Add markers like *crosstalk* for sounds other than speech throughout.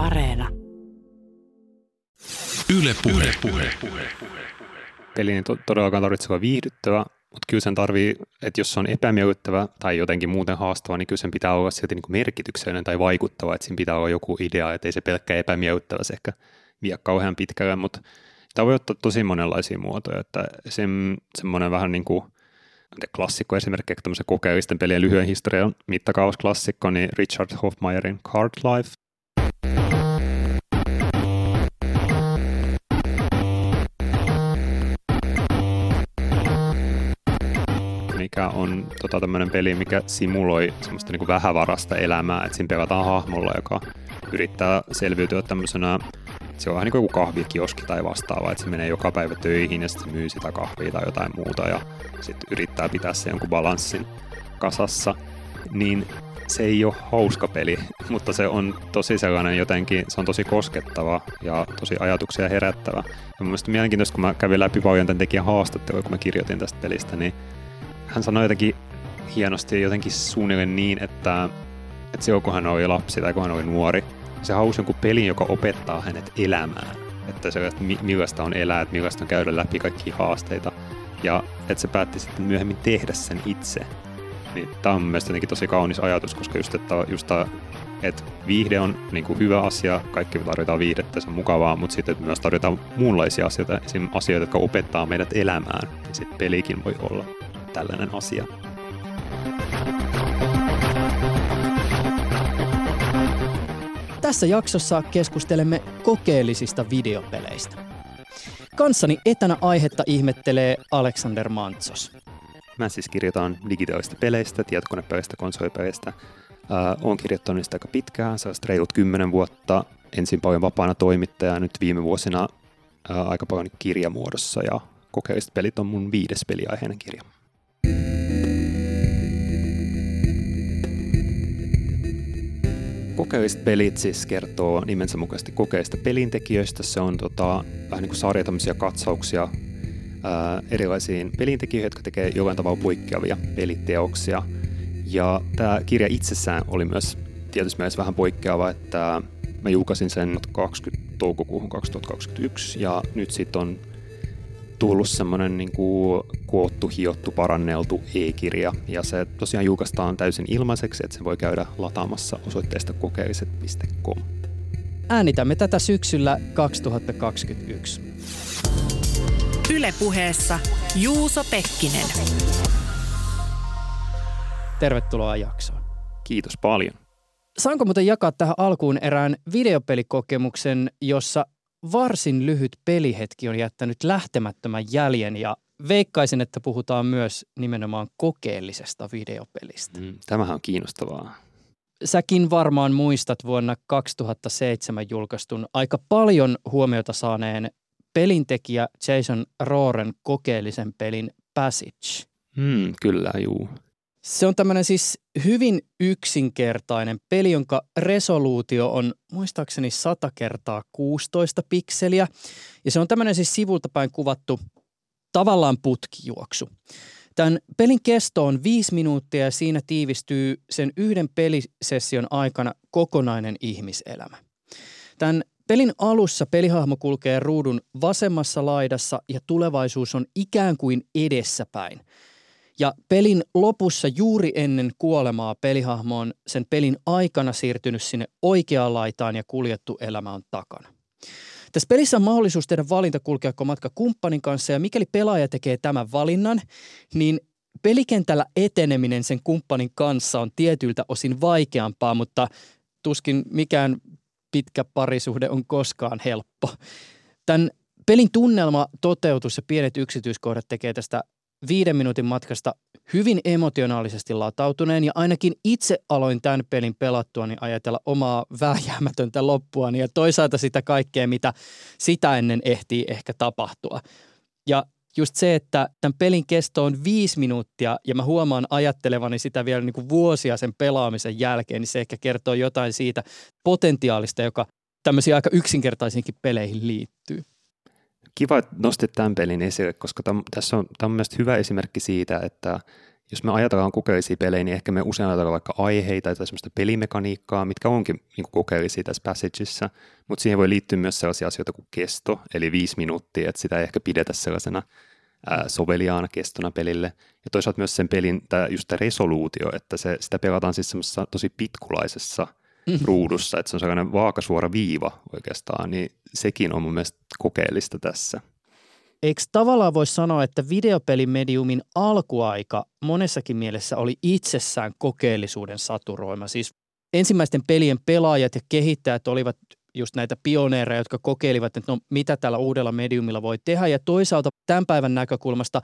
Areena. Yle Puhe. Puhe. Peli ei to- todellakaan tarvitse olla viihdyttävä, mutta kyllä sen tarvii, että jos se on epämiellyttävä tai jotenkin muuten haastava, niin kyllä sen pitää olla silti niin merkityksellinen tai vaikuttava, että siinä pitää olla joku idea, että ei se pelkkä epämiellyttävä se ehkä vie kauhean pitkälle, mutta tämä voi ottaa tosi monenlaisia muotoja, että se, semmoinen vähän niin kuin klassikko esimerkki, tämmöisen kokeellisten pelien lyhyen historian mittakaavasklassikko, niin Richard Hofmeyerin Card Life, mikä on tota, tämmöinen peli, mikä simuloi semmoista niin vähävarasta elämää, että siinä pelataan hahmolla, joka yrittää selviytyä tämmöisenä, se on vähän niin kuin kahvikioski tai vastaava, että se menee joka päivä töihin ja sitten myy sitä kahvia tai jotain muuta ja sitten yrittää pitää se jonkun balanssin kasassa, niin se ei ole hauska peli, *laughs* mutta se on tosi sellainen jotenkin, se on tosi koskettava ja tosi ajatuksia herättävä. Ja mun mielenkiintoista, kun mä kävin läpi paljon tämän tekijän haastattelua, kun mä kirjoitin tästä pelistä, niin hän sanoi jotenkin hienosti jotenkin suunnilleen niin, että, että se kun hän oli lapsi tai kun hän oli nuori, se halusi jonkun pelin, joka opettaa hänet elämään. Että se, että millaista on elää, että millaista on käydä läpi kaikkia haasteita. Ja että se päätti sitten myöhemmin tehdä sen itse. Niin tämä on mielestäni jotenkin tosi kaunis ajatus, koska just, että, just tämä, että viihde on niin kuin hyvä asia, kaikki tarvitaan viihdettä, se on mukavaa, mutta sitten myös tarvitaan muunlaisia asioita, esimerkiksi asioita, jotka opettaa meidät elämään, niin sitten pelikin voi olla tällainen asia. Tässä jaksossa keskustelemme kokeellisista videopeleistä. Kanssani etänä aihetta ihmettelee Alexander Mantsos. Mä siis kirjoitan digitaalisista peleistä, tietokonepeleistä, konsolipeleistä. Äh, Olen kirjoittanut niistä aika pitkään, se on reilut kymmenen vuotta. Ensin paljon vapaana toimittaja, nyt viime vuosina äh, aika paljon kirjamuodossa ja kokeelliset pelit on mun viides peliaiheinen kirja. Kokeelliset pelit siis kertoo nimensä mukaisesti kokeista pelintekijöistä. Se on tota, vähän niin kuin sarja katsauksia ää, erilaisiin pelintekijöihin, jotka tekee jollain tavalla poikkeavia peliteoksia. Ja tämä kirja itsessään oli myös tietysti mielessä vähän poikkeava, että mä julkaisin sen 20 toukokuuhun 2021 ja nyt sitten on tullut semmoinen niin kuin koottu, hiottu, paranneltu e-kirja. Ja se tosiaan julkaistaan täysin ilmaiseksi, että se voi käydä lataamassa osoitteesta kokeelliset.com. Äänitämme tätä syksyllä 2021. Ylepuheessa Juuso Pekkinen. Tervetuloa jaksoon. Kiitos paljon. Saanko muuten jakaa tähän alkuun erään videopelikokemuksen, jossa varsin lyhyt pelihetki on jättänyt lähtemättömän jäljen ja veikkaisin, että puhutaan myös nimenomaan kokeellisesta videopelistä. Mm, tämähän on kiinnostavaa. Säkin varmaan muistat vuonna 2007 julkaistun aika paljon huomiota saaneen pelintekijä Jason Roren kokeellisen pelin Passage. Mm, kyllä, juu. Se on tämmöinen siis hyvin yksinkertainen peli, jonka resoluutio on muistaakseni 100 kertaa 16 pikseliä. Ja se on tämmöinen siis sivulta päin kuvattu tavallaan putkijuoksu. Tämän pelin kesto on viisi minuuttia ja siinä tiivistyy sen yhden pelisession aikana kokonainen ihmiselämä. Tämän pelin alussa pelihahmo kulkee ruudun vasemmassa laidassa ja tulevaisuus on ikään kuin edessäpäin – ja pelin lopussa juuri ennen kuolemaa pelihahmo on sen pelin aikana siirtynyt sinne oikeaan laitaan ja kuljettu elämä on takana. Tässä pelissä on mahdollisuus tehdä valinta kulkeako matka kumppanin kanssa ja mikäli pelaaja tekee tämän valinnan, niin pelikentällä eteneminen sen kumppanin kanssa on tietyiltä osin vaikeampaa, mutta tuskin mikään pitkä parisuhde on koskaan helppo. Tämän pelin tunnelma, toteutus ja pienet yksityiskohdat tekee tästä viiden minuutin matkasta hyvin emotionaalisesti latautuneen ja ainakin itse aloin tämän pelin pelattua niin ajatella omaa vääjäämätöntä loppuani ja toisaalta sitä kaikkea, mitä sitä ennen ehtii ehkä tapahtua. Ja just se, että tämän pelin kesto on viisi minuuttia ja mä huomaan ajattelevani sitä vielä niin kuin vuosia sen pelaamisen jälkeen, niin se ehkä kertoo jotain siitä potentiaalista, joka tämmöisiin aika yksinkertaisiinkin peleihin liittyy kiva, että nostit tämän pelin esille, koska täm, tässä on, tämä on mielestäni hyvä esimerkki siitä, että jos me ajatellaan kokeellisia pelejä, niin ehkä me usein ajatellaan vaikka aiheita tai semmoista pelimekaniikkaa, mitkä onkin niin kokeellisia tässä passageissa, mutta siihen voi liittyä myös sellaisia asioita kuin kesto, eli viisi minuuttia, että sitä ei ehkä pidetä sellaisena ää, soveliaana kestona pelille. Ja toisaalta myös sen pelin, tää, just tämä resoluutio, että se, sitä pelataan siis semmoisessa tosi pitkulaisessa mm. ruudussa, että se on sellainen vaakasuora viiva oikeastaan, niin sekin on mun mielestä kokeellista tässä. Eikö tavallaan voi sanoa, että videopelimediumin alkuaika monessakin mielessä oli itsessään kokeellisuuden saturoima? Siis ensimmäisten pelien pelaajat ja kehittäjät olivat just näitä pioneereja, jotka kokeilivat, että no mitä tällä uudella mediumilla voi tehdä. Ja toisaalta tämän päivän näkökulmasta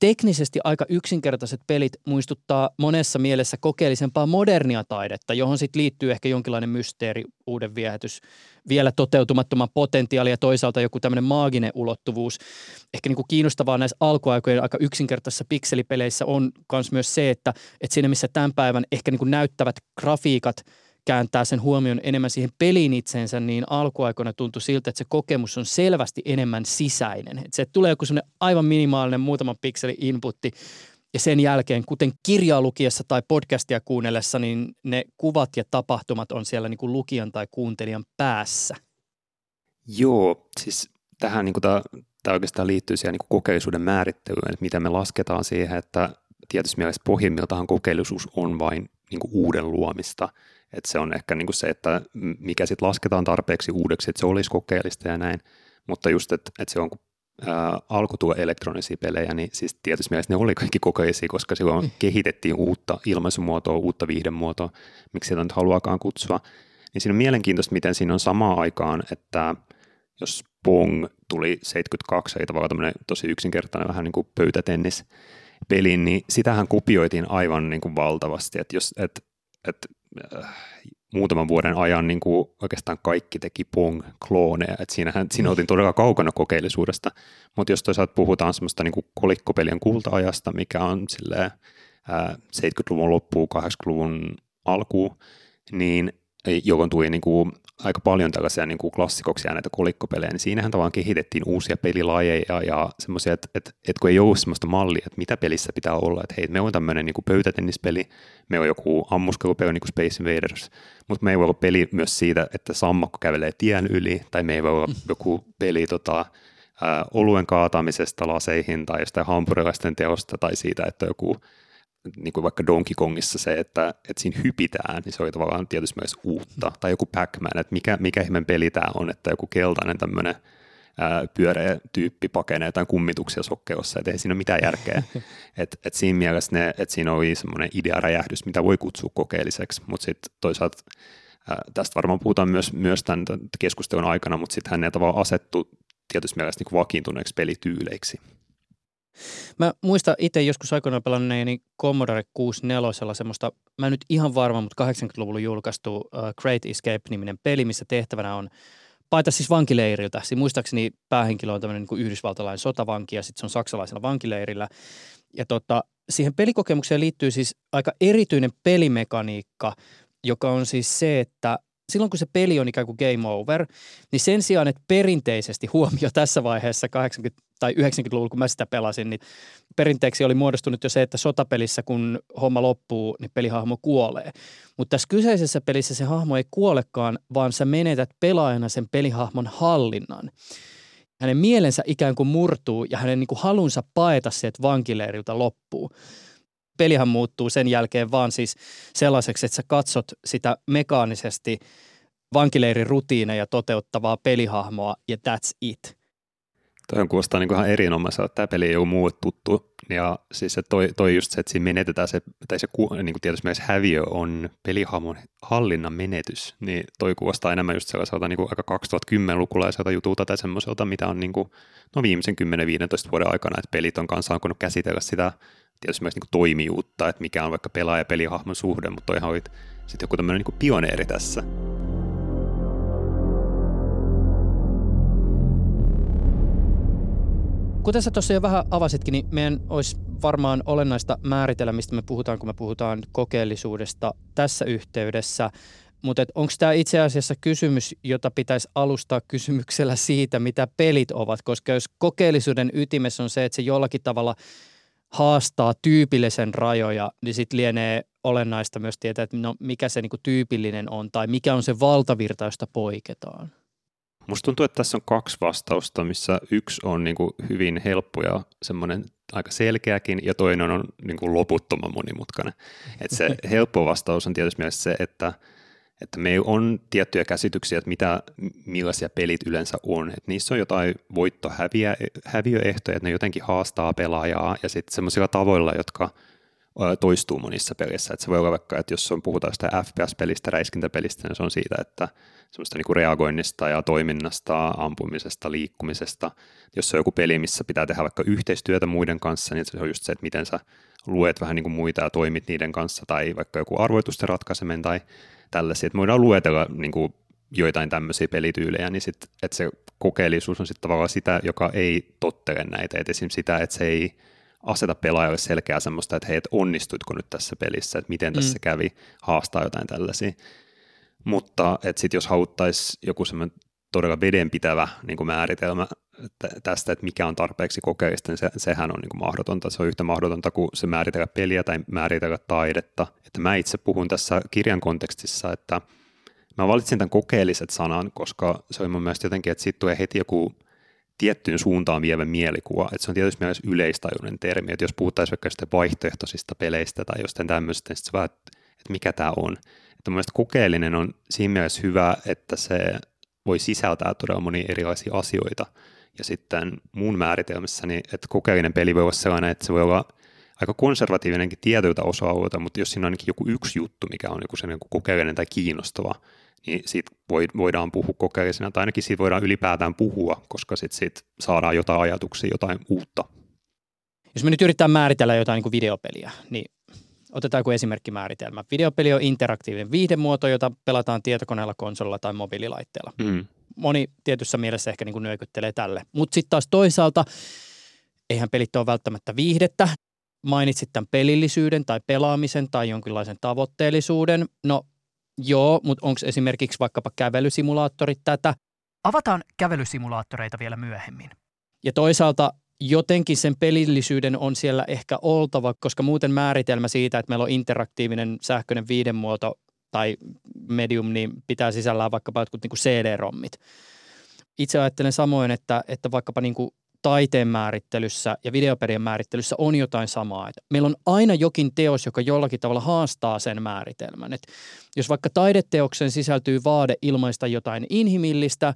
teknisesti aika yksinkertaiset pelit muistuttaa monessa mielessä kokeellisempaa modernia taidetta, johon sitten liittyy ehkä jonkinlainen mysteeri, uuden viehätys, vielä toteutumattoman potentiaali ja toisaalta joku tämmöinen maaginen ulottuvuus. Ehkä niin kuin kiinnostavaa näissä alkuaikojen aika yksinkertaisissa pikselipeleissä on myös se, että, että siinä missä tämän päivän ehkä niin kuin näyttävät grafiikat – kääntää sen huomion enemmän siihen peliin itsensä, niin alkuaikoina tuntui siltä, että se kokemus on selvästi enemmän sisäinen. Että se tulee joku sellainen aivan minimaalinen muutaman pikseli inputti, ja sen jälkeen, kuten kirjaa lukiessa tai podcastia kuunnellessa, niin ne kuvat ja tapahtumat on siellä niin kuin lukijan tai kuuntelijan päässä. Joo, siis tähän niin kuin tämä, tämä oikeastaan liittyy siihen niin kokeellisuuden määrittelyyn, että miten me lasketaan siihen, että tietysti mielessä pohjimmiltaan kokeellisuus on vain niin kuin uuden luomista – et se on ehkä niinku se, että mikä sitten lasketaan tarpeeksi uudeksi, että se olisi kokeellista ja näin. Mutta just, että, että se on ää, alku tuo elektronisia pelejä, niin siis tietysti mielessä ne oli kaikki kokeellisia, koska silloin mm. kehitettiin uutta ilmaisumuotoa, uutta viihdemuotoa, miksi sitä nyt haluakaan kutsua. Niin siinä on mielenkiintoista, miten siinä on samaan aikaan, että jos Pong tuli 72, ei tavallaan tämmöinen tosi yksinkertainen vähän niin kuin pöytätennis pelin, niin sitähän kopioitiin aivan niin kuin valtavasti, että jos, et, et muutaman vuoden ajan niin kuin oikeastaan kaikki teki Pong-klooneja, että siinähän, siinä mm. oltiin todella kaukana kokeellisuudesta, mutta jos toisaalta puhutaan semmoista niin kuin kolikkopelien kulta-ajasta, mikä on silleen, ää, 70-luvun loppuun, 80-luvun alkuun, niin johon tuli niin kuin aika paljon tällaisia niin kuin klassikoksi näitä kolikkopelejä, niin siinähän tavallaan kehitettiin uusia pelilajeja ja semmoisia, että, että, että kun ei ollut semmoista mallia, että mitä pelissä pitää olla, että hei, me on tämmöinen niin kuin pöytätennispeli, me on joku ammuskelupeli niin kuin Space Invaders, mutta me ei voi olla peli myös siitä, että sammakko kävelee tien yli, tai me ei voi olla mm. joku peli tota, ää, oluen kaatamisesta laseihin tai jostain hampurilaisten teosta tai siitä, että joku niin kuin vaikka Donkey Kongissa se, että, että siinä hypitään, niin se oli tavallaan tietysti myös uutta. Tai joku Pac-Man, että mikä, mikä ihmeen peli tämä on, että joku keltainen tämmöinen pyöreä tyyppi pakenee jotain kummituksia sokkeossa, että ei siinä ole mitään järkeä. *laughs* et, et siinä mielessä ne, että siinä oli semmoinen idearäjähdys, mitä voi kutsua kokeelliseksi, mutta sitten toisaalta ää, tästä varmaan puhutaan myös, myös tämän keskustelun aikana, mutta sitten ne tavallaan asettu tietysti mielessä niin vakiintuneeksi pelityyleiksi. Mä muistan itse joskus aikoinaan pelanneeni Commodore 64 semmoista, mä en nyt ihan varma, mutta 80-luvulla julkaistu uh, Great Escape-niminen peli, missä tehtävänä on paita siis vankileiriltä. Siis muistaakseni päähenkilö on tämmöinen niin yhdysvaltalainen sotavanki ja sitten se on saksalaisella vankileirillä. Ja tota, siihen pelikokemukseen liittyy siis aika erityinen pelimekaniikka, joka on siis se, että silloin kun se peli on ikään kuin game over, niin sen sijaan, että perinteisesti huomio tässä vaiheessa 80- tai 90-luvulla, kun mä sitä pelasin, niin perinteeksi oli muodostunut jo se, että sotapelissä kun homma loppuu, niin pelihahmo kuolee. Mutta tässä kyseisessä pelissä se hahmo ei kuolekaan, vaan sä menetät pelaajana sen pelihahmon hallinnan. Hänen mielensä ikään kuin murtuu ja hänen niin kuin halunsa paeta sieltä vankileiriltä loppuu pelihän muuttuu sen jälkeen vaan siis sellaiseksi, että sä katsot sitä mekaanisesti vankileirin rutiineja toteuttavaa pelihahmoa ja that's it. Toi on kuulostaa niin ihan erinomaiselta, että tämä peli ei ole muulle tuttu. Ja siis se toi, toi just se, että siinä menetetään se, tai se niin kuin tietysti myös häviö on pelihahmon hallinnan menetys, niin toi kuulostaa enemmän just sellaiselta niin kuin aika 2010-lukulaiselta jutulta tai semmoiselta, mitä on niin kuin, no viimeisen 10-15 vuoden aikana, että pelit on kanssa alkanut käsitellä sitä tietysti myös niin kuin toimijuutta, että mikä on vaikka pelaaja- ja pelihahmon suhde, mutta toihan oli sitten joku tämmöinen niin pioneeri tässä. Kuten sä tuossa jo vähän avasitkin, niin meidän olisi varmaan olennaista määritellä, mistä me puhutaan, kun me puhutaan kokeellisuudesta tässä yhteydessä. Mutta onko tämä itse asiassa kysymys, jota pitäisi alustaa kysymyksellä siitä, mitä pelit ovat? Koska jos kokeellisuuden ytimessä on se, että se jollakin tavalla haastaa tyypillisen rajoja, niin sitten lienee olennaista myös tietää, että no, mikä se niinku tyypillinen on tai mikä on se valtavirta, josta poiketaan. Musta tuntuu, että tässä on kaksi vastausta, missä yksi on niin kuin hyvin helppo ja semmoinen aika selkeäkin, ja toinen on niin kuin loputtoman monimutkainen. Et se *laughs* helppo vastaus on tietysti myös se, että, että me on tiettyjä käsityksiä, että mitä, millaisia pelit yleensä on. Et niissä on jotain voitto-häviöehtoja, että ne jotenkin haastaa pelaajaa, ja sitten semmoisilla tavoilla, jotka – toistuu monissa pelissä. Että se voi olla vaikka, että jos on, puhutaan sitä FPS-pelistä, räiskintäpelistä, niin se on siitä, että semmoista niin kuin reagoinnista ja toiminnasta, ampumisesta, liikkumisesta. Jos se on joku peli, missä pitää tehdä vaikka yhteistyötä muiden kanssa, niin se on just se, että miten sä luet vähän niin kuin muita ja toimit niiden kanssa, tai vaikka joku arvoitusten ratkaiseminen tai tällaisia. Että voidaan luetella niin kuin joitain tämmöisiä pelityylejä, niin sit, että se kokeellisuus on sitten tavallaan sitä, joka ei tottele näitä. Et esimerkiksi sitä, että se ei aseta pelaajalle selkeää semmoista, että hei, et onnistuitko nyt tässä pelissä, että miten tässä mm. kävi, haastaa jotain tällaisia. Mutta että sitten jos haluttaisiin joku semmoinen todella vedenpitävä niin kuin määritelmä tästä, että mikä on tarpeeksi kokeellista, niin se, sehän on niin kuin mahdotonta. Se on yhtä mahdotonta kuin se määritellä peliä tai määritellä taidetta. Että mä itse puhun tässä kirjan kontekstissa, että mä valitsin tämän kokeelliset sanan, koska se on mun mielestä jotenkin, että siitä tulee heti joku tiettyyn suuntaan vievä mielikuva. Että se on tietysti myös yleistajuinen termi, että jos puhuttaisiin vaikka sitten vaihtoehtoisista peleistä tai jostain tämmöistä, niin sitten että, että mikä tämä on. Että mielestäni kokeellinen on siinä mielessä hyvä, että se voi sisältää todella monia erilaisia asioita. Ja sitten mun määritelmässäni, että kokeellinen peli voi olla sellainen, että se voi olla aika konservatiivinenkin tietyiltä osa-alueilta, mutta jos siinä on ainakin joku yksi juttu, mikä on joku sellainen kokeellinen tai kiinnostava, niin siitä voidaan puhua kokeellisena, tai ainakin siitä voidaan ylipäätään puhua, koska sitten siitä saadaan jotain ajatuksia, jotain uutta. Jos me nyt yritetään määritellä jotain niin kuin videopeliä, niin otetaan joku esimerkkimääritelmä. Videopeli on interaktiivinen viihdemuoto, jota pelataan tietokoneella, konsolilla tai mobiililaitteella. Mm. Moni tietyssä mielessä ehkä niin kuin nyökyttelee tälle. Mutta sitten taas toisaalta, eihän pelit ole välttämättä viihdettä. Mainitsit tämän pelillisyyden tai pelaamisen tai jonkinlaisen tavoitteellisuuden. No Joo, mutta onko esimerkiksi vaikkapa kävelysimulaattorit tätä? Avataan kävelysimulaattoreita vielä myöhemmin. Ja toisaalta jotenkin sen pelillisyyden on siellä ehkä oltava, koska muuten määritelmä siitä, että meillä on interaktiivinen sähköinen viidenmuoto tai medium, niin pitää sisällään vaikkapa jotkut niin CD-rommit. Itse ajattelen samoin, että, että vaikkapa niin kuin taiteen määrittelyssä ja videoperien määrittelyssä on jotain samaa. Että meillä on aina jokin teos, joka jollakin tavalla haastaa sen määritelmän. Että jos vaikka taideteoksen sisältyy vaade ilmaista jotain inhimillistä,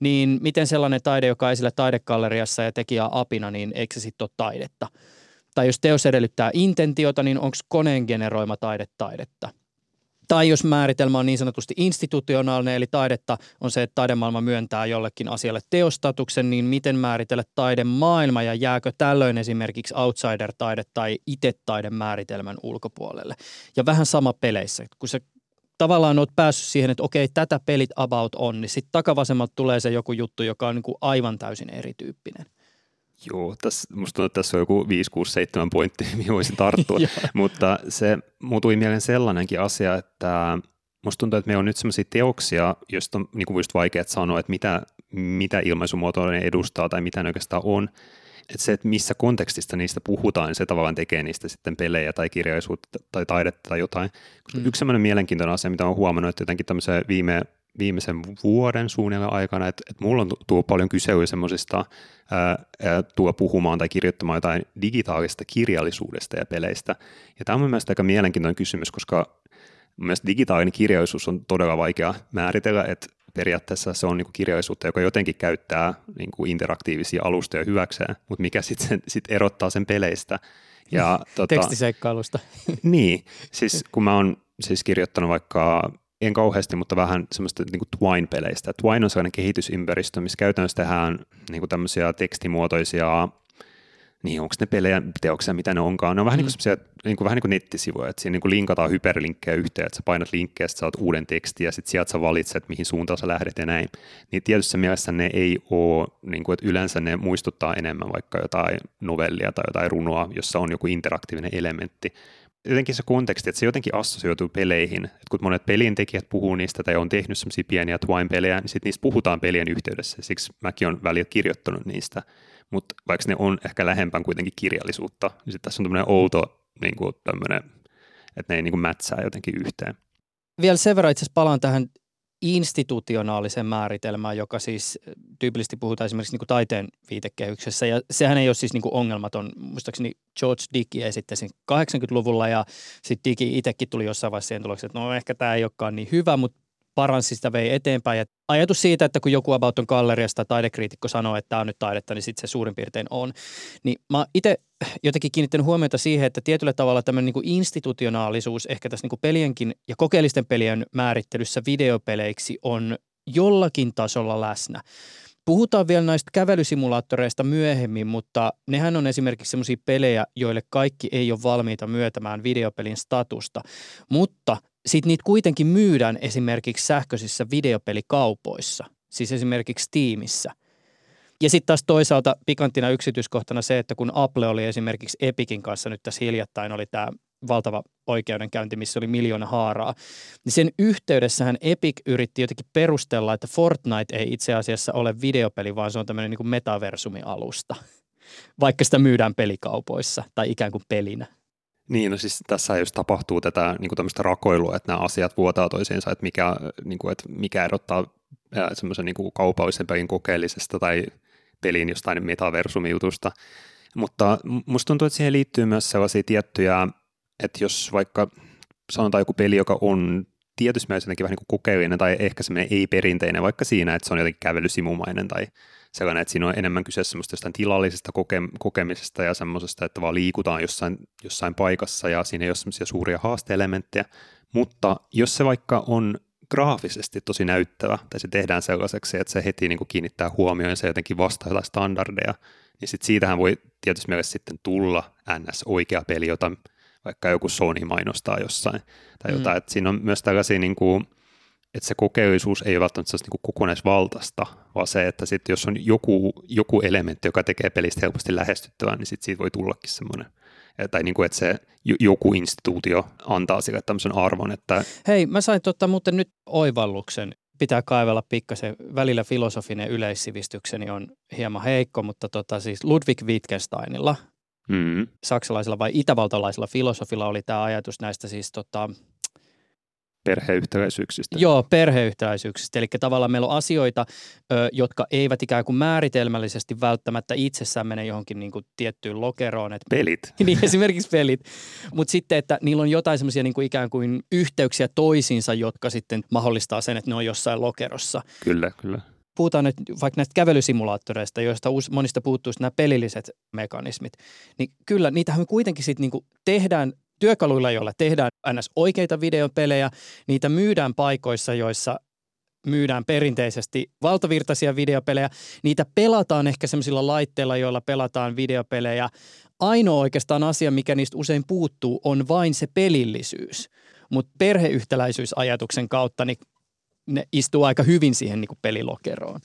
niin miten sellainen taide, joka on esillä taidekalleriassa ja tekijä apina, niin eikö se sitten ole taidetta? Tai jos teos edellyttää intentiota, niin onko koneen generoima taide taidetta? Tai jos määritelmä on niin sanotusti institutionaalinen, eli taidetta on se, että taidemaailma myöntää jollekin asialle teostatuksen, niin miten määritellä taidemaailma ja jääkö tällöin esimerkiksi outsider-taide tai itse-taide määritelmän ulkopuolelle? Ja vähän sama peleissä, kun se tavallaan olet päässyt siihen, että okei, tätä pelit about on, niin sitten takavasemmalta tulee se joku juttu, joka on niin kuin aivan täysin erityyppinen. Joo, tässä, musta tuntuu, että tässä on joku 5, 6, 7 pointtia, mihin voisin tarttua, *laughs* mutta se muutui mieleen sellainenkin asia, että musta tuntuu, että meillä on nyt sellaisia teoksia, joista on niin kuin just vaikea sanoa, että mitä, mitä ilmaisumuotoa ne edustaa tai mitä ne oikeastaan on. Että se, että missä kontekstista niistä puhutaan, niin se tavallaan tekee niistä sitten pelejä tai kirjallisuutta tai taidetta tai jotain. Koska mm. Yksi sellainen mielenkiintoinen asia, mitä olen huomannut, että jotenkin tämmöisen viime viimeisen vuoden suunnilleen aikana, että, että mulla on tuo paljon kyselyä semmoisista tuo puhumaan tai kirjoittamaan jotain digitaalista kirjallisuudesta ja peleistä. Ja tämä on mun mielestä aika mielenkiintoinen kysymys, koska mun mielestä digitaalinen kirjallisuus on todella vaikea määritellä, että periaatteessa se on niin kuin kirjallisuutta, joka jotenkin käyttää niin kuin interaktiivisia alustoja hyväkseen, mutta mikä sitten sit erottaa sen peleistä. Ja, *laughs* tota, Tekstiseikkailusta. niin, siis kun mä oon siis kirjoittanut vaikka en kauheasti, mutta vähän semmoista niin kuin Twine-peleistä. Twine on sellainen kehitysympäristö, missä käytännössä tehdään niin kuin tämmöisiä tekstimuotoisia, niin onko ne pelejä, teoksia, mitä ne onkaan. Ne on vähän, mm. niin kuin niin kuin, vähän niin kuin nettisivuja, että siinä niin kuin linkataan hyperlinkkejä yhteen, että sä painat linkkejä, että saat uuden tekstin ja sitten sieltä sä valitset, mihin suuntaan sä lähdet ja näin. Niin tietysti mielessä ne ei ole, niin kuin, että yleensä ne muistuttaa enemmän vaikka jotain novellia tai jotain runoa, jossa on joku interaktiivinen elementti. Jotenkin se konteksti, että se jotenkin assosioituu peleihin. Että kun monet pelin tekijät puhuu niistä tai on tehnyt semmoisia pieniä Twine-pelejä, niin sitten niistä puhutaan pelien yhteydessä. Siksi mäkin olen välillä kirjoittanut niistä. Mutta vaikka ne on ehkä lähempään kuitenkin kirjallisuutta, niin sitten tässä on tämmöinen outo niin kuin tämmöinen, että ne ei niin kuin mätsää jotenkin yhteen. Vielä sen verran itse asiassa palaan tähän institutionaalisen määritelmään, joka siis tyypillisesti puhutaan esimerkiksi niin kuin taiteen viitekehyksessä. Ja sehän ei ole siis niin kuin ongelmaton. Muistaakseni George Dickey esitti sen 80-luvulla ja sitten Dickey itsekin tuli jossain vaiheessa siihen tulokseen, että no ehkä tämä ei olekaan niin hyvä, mutta paransi sitä, vei eteenpäin. Ja ajatus siitä, että kun joku about on galleriasta tai taidekriitikko sanoo, että tämä on nyt taidetta, niin sitten se suurin piirtein on. Niin mä itse jotenkin kiinnittänyt huomiota siihen, että tietyllä tavalla tämmöinen niin institutionaalisuus ehkä tässä niin pelienkin ja kokeellisten pelien määrittelyssä videopeleiksi on jollakin tasolla läsnä. Puhutaan vielä näistä kävelysimulaattoreista myöhemmin, mutta nehän on esimerkiksi sellaisia pelejä, joille kaikki ei ole valmiita myötämään videopelin statusta. Mutta sitten niitä kuitenkin myydään esimerkiksi sähköisissä videopelikaupoissa, siis esimerkiksi Steamissa. Ja sitten taas toisaalta pikanttina yksityiskohtana se, että kun Apple oli esimerkiksi Epicin kanssa nyt tässä hiljattain oli tämä valtava oikeudenkäynti, missä oli miljoona haaraa, niin sen yhteydessähän Epic yritti jotenkin perustella, että Fortnite ei itse asiassa ole videopeli, vaan se on tämmöinen niin metaversumialusta, vaikka sitä myydään pelikaupoissa tai ikään kuin pelinä. Niin, no siis tässä just tapahtuu tätä niin kuin tämmöistä rakoilua, että nämä asiat vuotaa toisiinsa, että mikä, niin kuin, että mikä erottaa semmoisen niin kuin kaupallisen pelin kokeellisesta tai pelin jostain metaversumijutusta. Mutta musta tuntuu, että siihen liittyy myös sellaisia tiettyjä, että jos vaikka sanotaan joku peli, joka on tietysti myös jotenkin vähän niin kuin kokeellinen tai ehkä semmoinen ei-perinteinen, vaikka siinä, että se on jotenkin kävelysimumainen tai sellainen, että siinä on enemmän kyse semmoista jostain tilallisesta koke- kokemisesta ja semmoisesta, että vaan liikutaan jossain, jossain paikassa ja siinä ei ole semmoisia suuria haasteelementtejä, mutta jos se vaikka on graafisesti tosi näyttävä, tai se tehdään sellaiseksi, että se heti niin kuin kiinnittää huomioon ja se jotenkin vastaa jotain standardeja, niin sit siitähän voi tietysti mielessä sitten tulla NS oikea peli, jota vaikka joku Sony mainostaa jossain, tai jotain, mm. että siinä on myös tällaisia niin kuin, että se kokeellisuus ei ole välttämättä niin kokonaisvaltaista, vaan se, että sitten jos on joku, joku elementti, joka tekee pelistä helposti lähestyttävää, niin sitten siitä voi tullakin semmoinen tai niin kuin, että se joku instituutio antaa sille tämmöisen arvon. Että... Hei, mä sain totta muuten nyt oivalluksen. Pitää kaivella pikkasen. Välillä filosofinen yleissivistykseni on hieman heikko, mutta tota, siis Ludwig Wittgensteinilla, mm. saksalaisella vai itävaltalaisella filosofilla oli tämä ajatus näistä siis tota, Perheyhtäläisyyksistä. Joo, perheyhtäläisyyksistä. Eli tavallaan meillä on asioita, jotka eivät ikään kuin määritelmällisesti välttämättä itsessään mene johonkin niin kuin tiettyyn lokeroon. Että, pelit. *laughs* niin, esimerkiksi pelit. Mutta sitten, että niillä on jotain semmoisia niin kuin ikään kuin yhteyksiä toisiinsa, jotka sitten mahdollistaa sen, että ne on jossain lokerossa. Kyllä, kyllä puhutaan nyt vaikka näistä kävelysimulaattoreista, joista monista puuttuu nämä pelilliset mekanismit, niin kyllä niitähän me kuitenkin sitten niinku tehdään työkaluilla, joilla tehdään ns. oikeita videopelejä. Niitä myydään paikoissa, joissa myydään perinteisesti valtavirtaisia videopelejä. Niitä pelataan ehkä sellaisilla laitteilla, joilla pelataan videopelejä. Ainoa oikeastaan asia, mikä niistä usein puuttuu, on vain se pelillisyys. Mutta perheyhtäläisyysajatuksen kautta niin ne istuu aika hyvin siihen niin kuin pelilokeroon.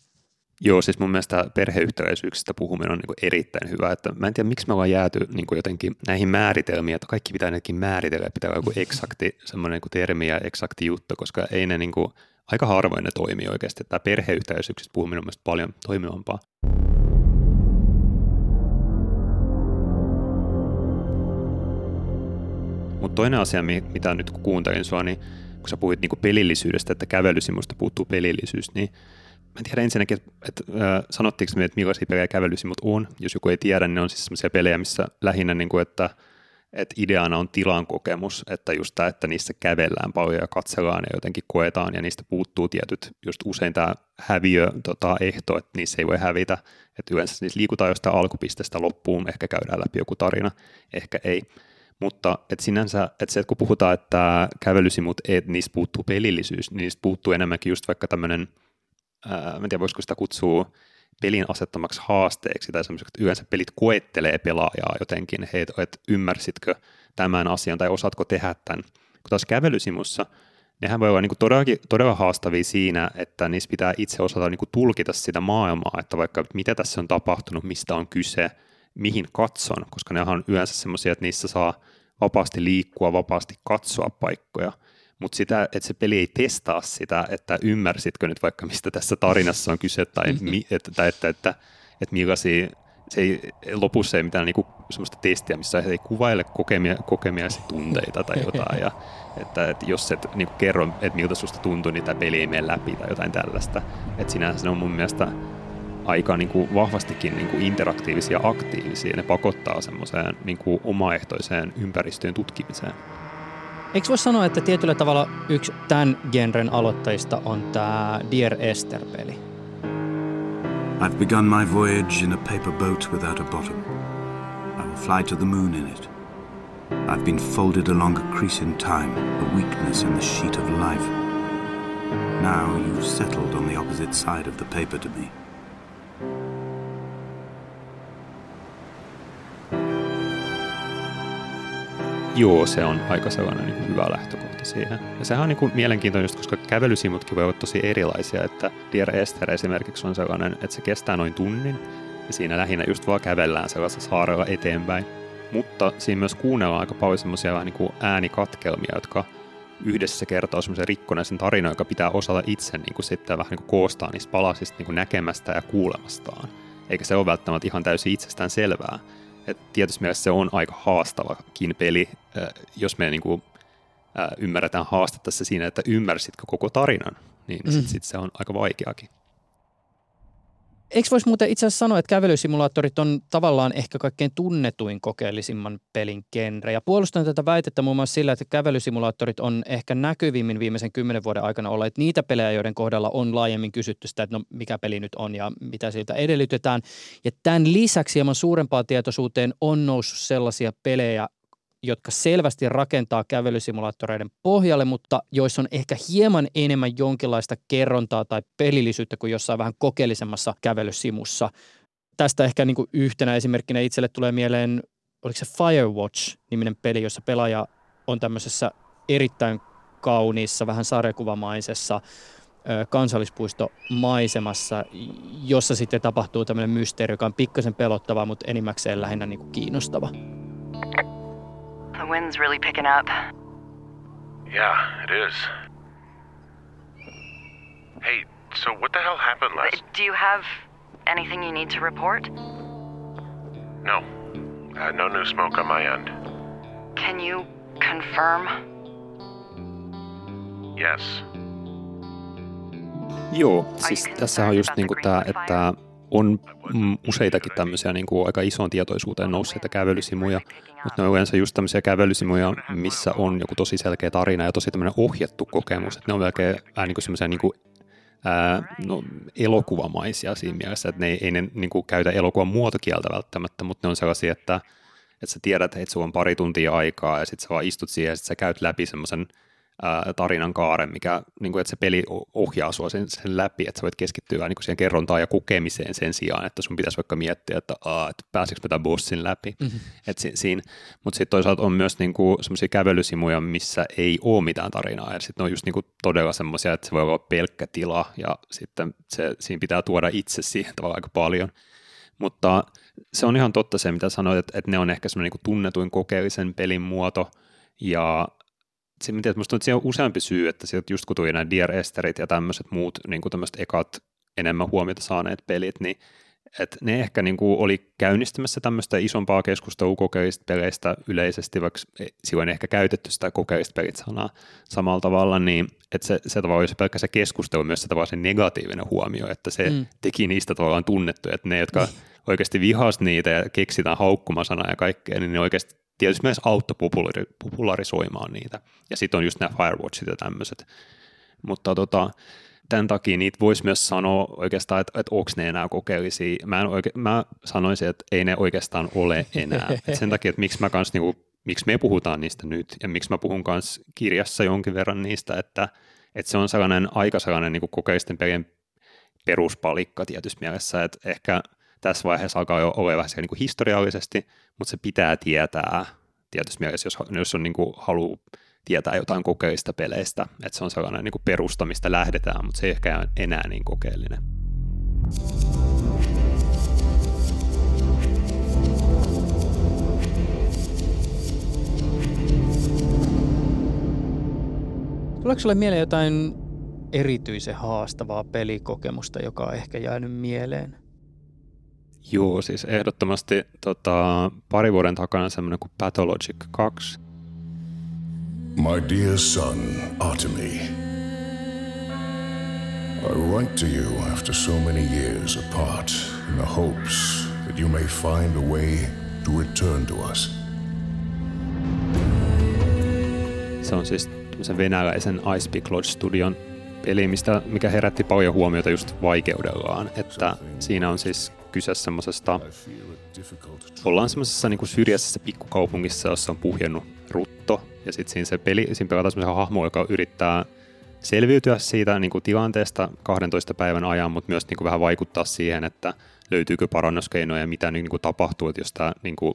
Joo, siis mun mielestä perheyhtäläisyyksistä puhuminen on niin erittäin hyvä. Että mä en tiedä, miksi me ollaan jääty niin jotenkin näihin määritelmiin, että kaikki pitää jotenkin määritellä, pitää olla joku eksakti *laughs* semmoinen niin termi ja eksakti juttu, koska ei ne niin kuin, aika harvoin ne toimii oikeasti. Tämä perheyhtäläisyyksistä puhuminen on mielestäni paljon toimivampaa. Mutta toinen asia, mitä nyt kun kuuntelin sua, niin kun sä puhuit niin pelillisyydestä, että kävelysimusta puuttuu pelillisyys, niin Mä en tiedä ensinnäkin, että, että äh, sanottiinko me, että millaisia pelejä kävelysimut on. Jos joku ei tiedä, niin ne on siis sellaisia pelejä, missä lähinnä, niin kuin, että, että ideana on tilan kokemus, että just tämä, että niissä kävellään paljon ja katsellaan ja jotenkin koetaan ja niistä puuttuu tietyt, just usein tämä häviö tota, ehto, että niissä ei voi hävitä, että yleensä niissä liikutaan jostain alkupisteestä loppuun, ehkä käydään läpi joku tarina, ehkä ei. Mutta et sinänsä, että se, että kun puhutaan, että kävelysimut, että niistä puuttuu pelillisyys, niin niistä puuttuu enemmänkin just vaikka tämmöinen – ää, en tiedä voisiko sitä kutsua pelin asettamaksi haasteeksi tai semmoiseksi, että yleensä pelit koettelee pelaajaa jotenkin, että et ymmärsitkö tämän asian tai osaatko tehdä tämän. Kun taas kävelysimussa, nehän voi olla niin todella, todella haastavia siinä, että niissä pitää itse osata niin tulkita sitä maailmaa, että vaikka mitä tässä on tapahtunut, mistä on kyse, mihin katson, koska ne on yleensä semmoisia, että niissä saa vapaasti liikkua, vapaasti katsoa paikkoja, mutta sitä, että se peli ei testaa sitä, että ymmärsitkö nyt vaikka mistä tässä tarinassa on kyse tai, mi, että, että, että, että, että millaisia se ei, lopussa ei mitään niinku semmoista testiä, missä ei kuvaile kokemia, kokemiasi tunteita tai jotain. Ja, että, että jos et niinku kerro, että miltä susta tuntuu, niin tämä peli ei mene läpi tai jotain tällaista. Että sinänsä se on mun mielestä aika niinku vahvastikin niinku interaktiivisia ja aktiivisia. Ne pakottaa semmoiseen niinku omaehtoiseen ympäristöön tutkimiseen. Eikö voi sanoa, että tietyllä tavalla yksi tämän genren aloittajista on tämä Dear Esther-peli? I've begun my voyage in a paper boat without a bottom. I will fly to the moon in it. I've been folded along a crease in time, a weakness in the sheet of life. Now you've settled on the opposite side of the paper to me. Joo, se on aika sellainen niin hyvä lähtökohta siihen. Ja sehän on niin kuin mielenkiintoinen just, koska kävelysimutkin voivat tosi erilaisia, että Dear Esther esimerkiksi on sellainen, että se kestää noin tunnin, ja siinä lähinnä just vaan kävellään sellaisessa saarella eteenpäin. Mutta siinä myös kuunnellaan aika paljon semmoisia vähän niin kuin äänikatkelmia, jotka yhdessä kertoo semmoisen rikkonaisen tarinan, joka pitää osata itse niin kuin sitten vähän niin kuin koostaa niistä palasista niin kuin näkemästä ja kuulemastaan. Eikä se ole välttämättä ihan täysin itsestään selvää. Et tietysti mielessä se on aika haastavakin peli, jos me niin kuin, ymmärretään haastetta siinä, että ymmärsitkö koko tarinan, niin mm. sitten sit se on aika vaikeakin. Eikö voisi muuten itse asiassa sanoa, että kävelysimulaattorit on tavallaan ehkä kaikkein tunnetuin kokeellisimman pelin genre. Ja puolustan tätä väitettä muun muassa sillä, että kävelysimulaattorit on ehkä näkyvimmin viimeisen kymmenen vuoden aikana olleet niitä pelejä, joiden kohdalla on laajemmin kysytty sitä, että no mikä peli nyt on ja mitä siltä edellytetään. Ja tämän lisäksi hieman suurempaan tietoisuuteen on noussut sellaisia pelejä, jotka selvästi rakentaa kävelysimulaattoreiden pohjalle, mutta joissa on ehkä hieman enemmän jonkinlaista kerrontaa tai pelillisyyttä kuin jossain vähän kokeellisemmassa kävelysimussa. Tästä ehkä niin kuin yhtenä esimerkkinä itselle tulee mieleen, oliko se Firewatch-niminen peli, jossa pelaaja on tämmöisessä erittäin kauniissa, vähän sarjakuvamaisessa kansallispuistomaisemassa, jossa sitten tapahtuu tämmöinen mysteeri, joka on pikkasen pelottava, mutta enimmäkseen lähinnä niin kuin kiinnostava. The wind's really picking up. Yeah, it is. Hey, so what the hell happened last? Do you have anything you need to report? No. Uh, no new smoke on my end. Can you confirm? Yes. Joo, siis tässä on just niinku tämä, että on useitakin tämmöisiä niin kuin aika isoon tietoisuuteen nousseita kävelysimuja, mutta ne on yleensä just tämmöisiä kävelysimuja, missä on joku tosi selkeä tarina ja tosi tämmöinen ohjattu kokemus, että ne on melkein vähän niin kuin semmoisia niin kuin, ää, no, elokuvamaisia siinä mielessä, että ne ei, ei ne niin kuin käytä elokuvan muotokieltä välttämättä, mutta ne on sellaisia, että, että sä tiedät, että sulla on pari tuntia aikaa ja sitten sä vaan istut siihen ja sitten sä käyt läpi semmoisen ää, tarinan kaaren, mikä, niin kuin, että se peli ohjaa sua sen, sen läpi, että sä voit keskittyä niin kuin siihen kerrontaan ja kokemiseen sen sijaan, että sun pitäisi vaikka miettiä, että, aa, että pääsikö mä tämän bossin läpi. Mm-hmm. Et si, siinä. Mutta sitten toisaalta on myös niin semmoisia kävelysimuja, missä ei ole mitään tarinaa, ja sitten on just niin kuin todella semmoisia, että se voi olla pelkkä tila, ja sitten se, siinä pitää tuoda itse siihen tavallaan aika paljon. Mutta se on ihan totta se, mitä sanoit, että, että ne on ehkä semmoinen niin tunnetuin kokeellisen pelin muoto, ja se, että musta on, on useampi syy, että sieltä just kun tuli nämä Dear Esterit ja tämmöiset muut niin kuin tämmöiset ekat enemmän huomiota saaneet pelit, niin että ne ehkä niin kuin oli käynnistämässä tämmöistä isompaa keskustelua kokeista peleistä yleisesti, vaikka silloin ehkä käytetty sitä kokeista pelit sanaa samalla tavalla, niin että se, se tavallaan olisi pelkkä se keskustelu myös se tavallaan se negatiivinen huomio, että se mm. teki niistä tavallaan tunnettuja, että ne, jotka oikeasti vihas niitä ja keksitään haukkumasana ja kaikkea, niin ne oikeasti tietysti myös auttoi populari- popularisoimaan niitä. Ja sitten on just nämä Firewatchit ja tämmöiset. Mutta tota, tämän takia niitä voisi myös sanoa oikeastaan, että, että onko ne enää kokeellisia. Mä, en oike, mä sanoisin, että ei ne oikeastaan ole enää. *laughs* Et sen takia, että miksi, mä kans, niinku, miksi me puhutaan niistä nyt ja miksi mä puhun myös kirjassa jonkin verran niistä, että, että se on sellainen aika sellainen niin kokeisten pelien peruspalikka tietysti mielessä, että ehkä – tässä vaiheessa alkaa jo olla vähän niin kuin historiallisesti, mutta se pitää tietää tietysti mielessä, jos, jos on niin kuin halu tietää jotain kokeellista peleistä, että se on sellainen niin kuin perusta, mistä lähdetään, mutta se ei ehkä enää niin kokeellinen. Tuleeko sinulle mieleen jotain erityisen haastavaa pelikokemusta, joka on ehkä jäänyt mieleen? Joo, siis ehdottomasti tota, pari vuoden takana semmoinen kuin Pathologic 2. My dear son, Artemy, I write to you after so many years apart in the hopes that you may find a way to return to us. Se on siis tämmöisen venäläisen Ice Peak Lodge Studion peli, mistä, mikä herätti paljon huomiota just vaikeudellaan. Että siinä on siis kyse semmoisesta, ollaan semmoisessa niin syrjäisessä pikkukaupungissa, jossa on puhjennut rutto. Ja sitten siinä se peli, siinä pelataan semmoisen hahmo, joka yrittää selviytyä siitä niin kuin tilanteesta 12 päivän ajan, mutta myös niin kuin vähän vaikuttaa siihen, että löytyykö parannuskeinoja ja mitä niin kuin tapahtuu, että jos tämä niin kuin,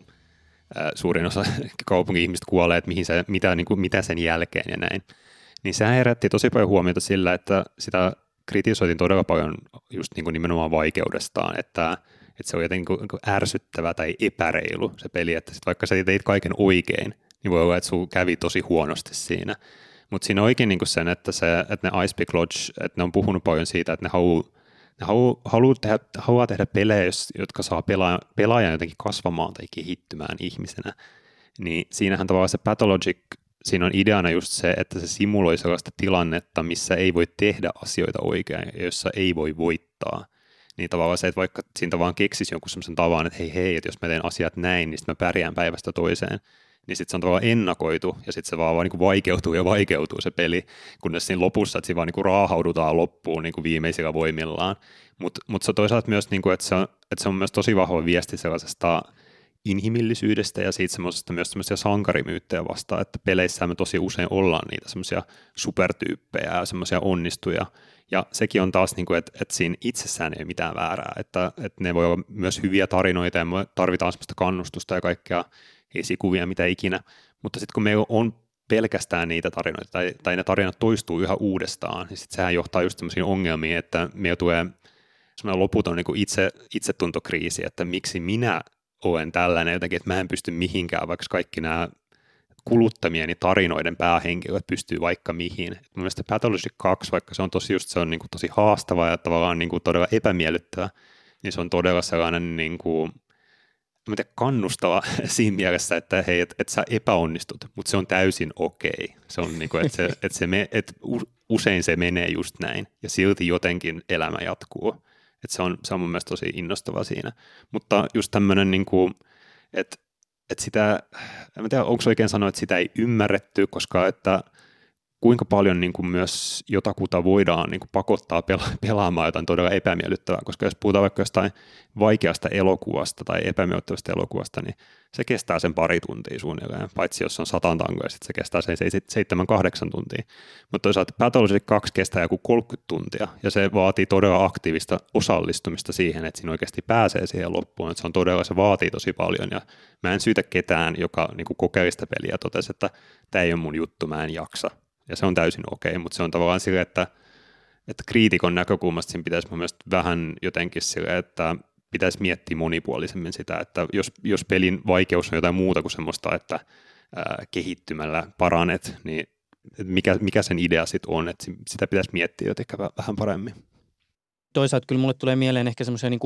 suurin osa *laughs* kaupungin ihmistä kuolee, että mihin se, mitä, niin kuin, mitä sen jälkeen ja näin. Niin sehän herätti tosi paljon huomiota sillä, että sitä kritisoitiin todella paljon just niin kuin nimenomaan vaikeudestaan, että, että se on jotenkin niin kuin ärsyttävä tai epäreilu se peli, että sit vaikka sä teit kaiken oikein, niin voi olla, että sun kävi tosi huonosti siinä. Mutta siinä oikein niin sen, että, se, että ne Ice Peak Lodge, että ne on puhunut paljon siitä, että ne haluaa ne haluaa, haluaa, tehdä, haluaa tehdä pelejä, jotka saa pelaajan, pelaajan jotenkin kasvamaan tai kehittymään ihmisenä. Niin siinähän tavallaan se Pathologic, siinä on ideana just se, että se simuloi sellaista tilannetta, missä ei voi tehdä asioita oikein jossa ei voi voittaa. Niin tavallaan se, että vaikka siinä vaan keksisi jonkun sellaisen tavan, että hei hei, että jos mä teen asiat näin, niin sitten mä pärjään päivästä toiseen niin sitten se on tavallaan ennakoitu, ja sitten se vaan, vaan niin vaikeutuu ja vaikeutuu se peli, kunnes siinä lopussa, että siinä vaan niin raahaudutaan loppuun niin viimeisillä voimillaan. Mutta mut se toisaalta myös, niin kuin, että, se on, että se on myös tosi vahva viesti sellaisesta inhimillisyydestä ja siitä semmoisesta myös semmoisia sankarimyyttejä vastaan, että peleissä me tosi usein ollaan niitä semmoisia supertyyppejä ja semmoisia onnistuja, ja sekin on taas, niin kuin, että, että siinä itsessään ei ole mitään väärää, että, että ne voi olla myös hyviä tarinoita ja me tarvitaan semmoista kannustusta ja kaikkea esikuvia, mitä ikinä. Mutta sitten kun meillä on pelkästään niitä tarinoita, tai, tai ne tarinat toistuu yhä uudestaan, niin sitten sehän johtaa just sellaisiin ongelmiin, että meillä tulee semmoinen loputon niin kuin itse, itsetuntokriisi, että miksi minä olen tällainen jotenkin, että mä en pysty mihinkään, vaikka kaikki nämä kuluttamieni tarinoiden päähenkilöt pystyy vaikka mihin. Mun mielestä Pathologic 2, vaikka se on tosi just se on niin kuin tosi haastava ja tavallaan niin kuin todella epämiellyttävä, niin se on todella sellainen niin kuin, mä tiedä, kannustava *laughs* siinä mielessä, että hei, että et sä epäonnistut, mutta se on täysin okei. Okay. Se on niin kuin, että, se, että, se me, että usein se menee just näin ja silti jotenkin elämä jatkuu. Että se, on, se on mun mielestä tosi innostava siinä. Mutta just tämmöinen, niin että, että sitä, en tiedä, onko oikein sanoa, että sitä ei ymmärretty, koska että – kuinka paljon niin kuin myös jotakuta voidaan niin kuin pakottaa pela- pelaamaan jotain todella epämiellyttävää, koska jos puhutaan vaikka jostain vaikeasta elokuvasta tai epämiellyttävästä elokuvasta, niin se kestää sen pari tuntia suunnilleen, paitsi jos on satan tangoja, sitten se kestää sen 7-8 tuntia. Mutta toisaalta Pathologic 2 kestää joku 30 tuntia, ja se vaatii todella aktiivista osallistumista siihen, että siinä oikeasti pääsee siihen loppuun, että se on todella, se vaatii tosi paljon, ja mä en syytä ketään, joka niin kokeilista peliä totesi, että tämä ei ole mun juttu, mä en jaksa ja se on täysin okei, okay, mutta se on tavallaan sille, että, että kriitikon näkökulmasta siinä pitäisi mun mielestä vähän jotenkin sille, että pitäisi miettiä monipuolisemmin sitä, että jos, jos pelin vaikeus on jotain muuta kuin semmoista, että ää, kehittymällä paranet, niin mikä, mikä sen idea sitten on, että sitä pitäisi miettiä jotenkin vähän paremmin. Toisaalta kyllä mulle tulee mieleen ehkä semmoisia niin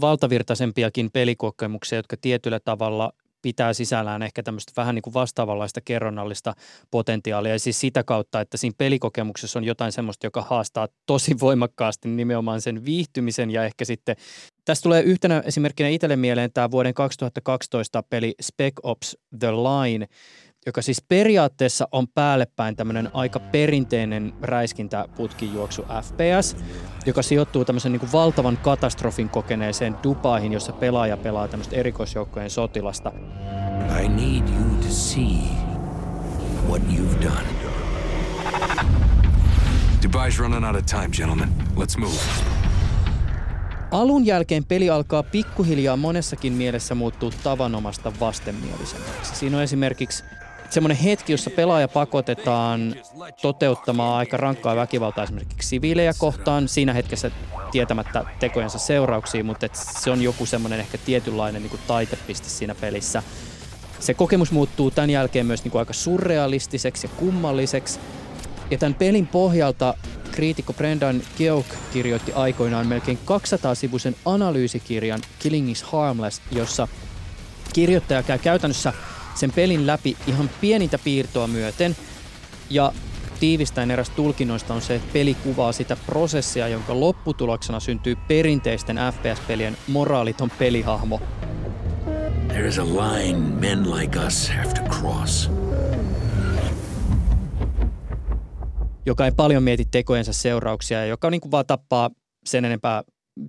valtavirtaisempiakin pelikokemuksia, jotka tietyllä tavalla pitää sisällään ehkä tämmöistä vähän niin kuin vastaavanlaista kerronnallista potentiaalia. Ja siis sitä kautta, että siinä pelikokemuksessa on jotain semmoista, joka haastaa tosi *laughs* voimakkaasti nimenomaan sen viihtymisen ja ehkä sitten Tästä tulee yhtenä esimerkkinä itselle mieleen tämä vuoden 2012 peli Spec Ops The Line, joka siis periaatteessa on päällepäin tämmöinen aika perinteinen räiskintäputkijuoksu FPS, joka sijoittuu tämmöisen niin kuin valtavan katastrofin kokeneeseen Dubaihin, jossa pelaaja pelaa tämmöistä erikoisjoukkojen sotilasta. I need you to see what you've done. Dubai's running out of time, gentlemen. Let's move. Alun jälkeen peli alkaa pikkuhiljaa monessakin mielessä muuttua tavanomasta vastenmielisemmäksi. Siinä on esimerkiksi semmoinen hetki, jossa pelaaja pakotetaan toteuttamaan aika rankkaa väkivaltaa esimerkiksi siviilejä kohtaan siinä hetkessä tietämättä tekojensa seurauksia, mutta se on joku semmoinen ehkä tietynlainen niin kuin taitepiste siinä pelissä. Se kokemus muuttuu tämän jälkeen myös niin kuin aika surrealistiseksi ja kummalliseksi. Ja tämän pelin pohjalta kriitikko Brendan Geok kirjoitti aikoinaan melkein 200-sivuisen analyysikirjan Killing is Harmless, jossa kirjoittaja käy käytännössä sen pelin läpi ihan pienintä piirtoa myöten. Ja tiivistäen eräs tulkinnoista on se, että peli kuvaa sitä prosessia, jonka lopputuloksena syntyy perinteisten FPS-pelien moraaliton pelihahmo. There is a line men like us have to cross. joka ei paljon mieti tekojensa seurauksia ja joka niin kuin vaan tappaa sen enempää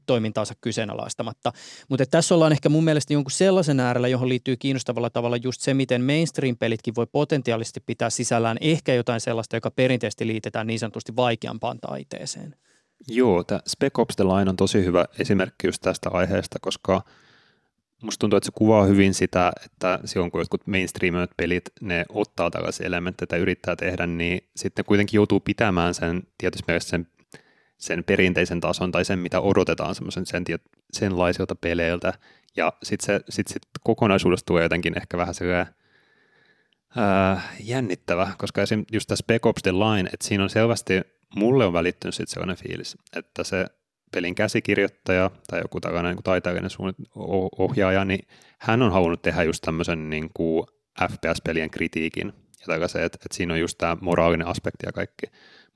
toimintaansa kyseenalaistamatta. Mutta tässä ollaan ehkä mun mielestä jonkun sellaisen äärellä, johon liittyy kiinnostavalla tavalla just se, miten mainstream-pelitkin voi potentiaalisesti pitää sisällään ehkä jotain sellaista, joka perinteisesti liitetään niin sanotusti vaikeampaan taiteeseen. Joo, tämä Spec Ops The Line on tosi hyvä esimerkki just tästä aiheesta, koska musta tuntuu, että se kuvaa hyvin sitä, että silloin kun jotkut mainstreamit pelit, ne ottaa tällaisia elementtejä tai yrittää tehdä, niin sitten kuitenkin joutuu pitämään sen tietysti sen sen perinteisen tason tai sen, mitä odotetaan semmoisen sen, senlaisilta peleiltä. Ja sitten se sit, sit kokonaisuudesta tulee jotenkin ehkä vähän sellainen ää, jännittävä, koska esim. just tässä Spec Ops The Line, että siinä on selvästi, mulle on välittynyt sitten sellainen fiilis, että se pelin käsikirjoittaja tai joku tällainen niin taiteellinen ohjaaja, niin hän on halunnut tehdä just tämmöisen niin FPS-pelien kritiikin ja tällaisen, että, että siinä on just tämä moraalinen aspekti ja kaikki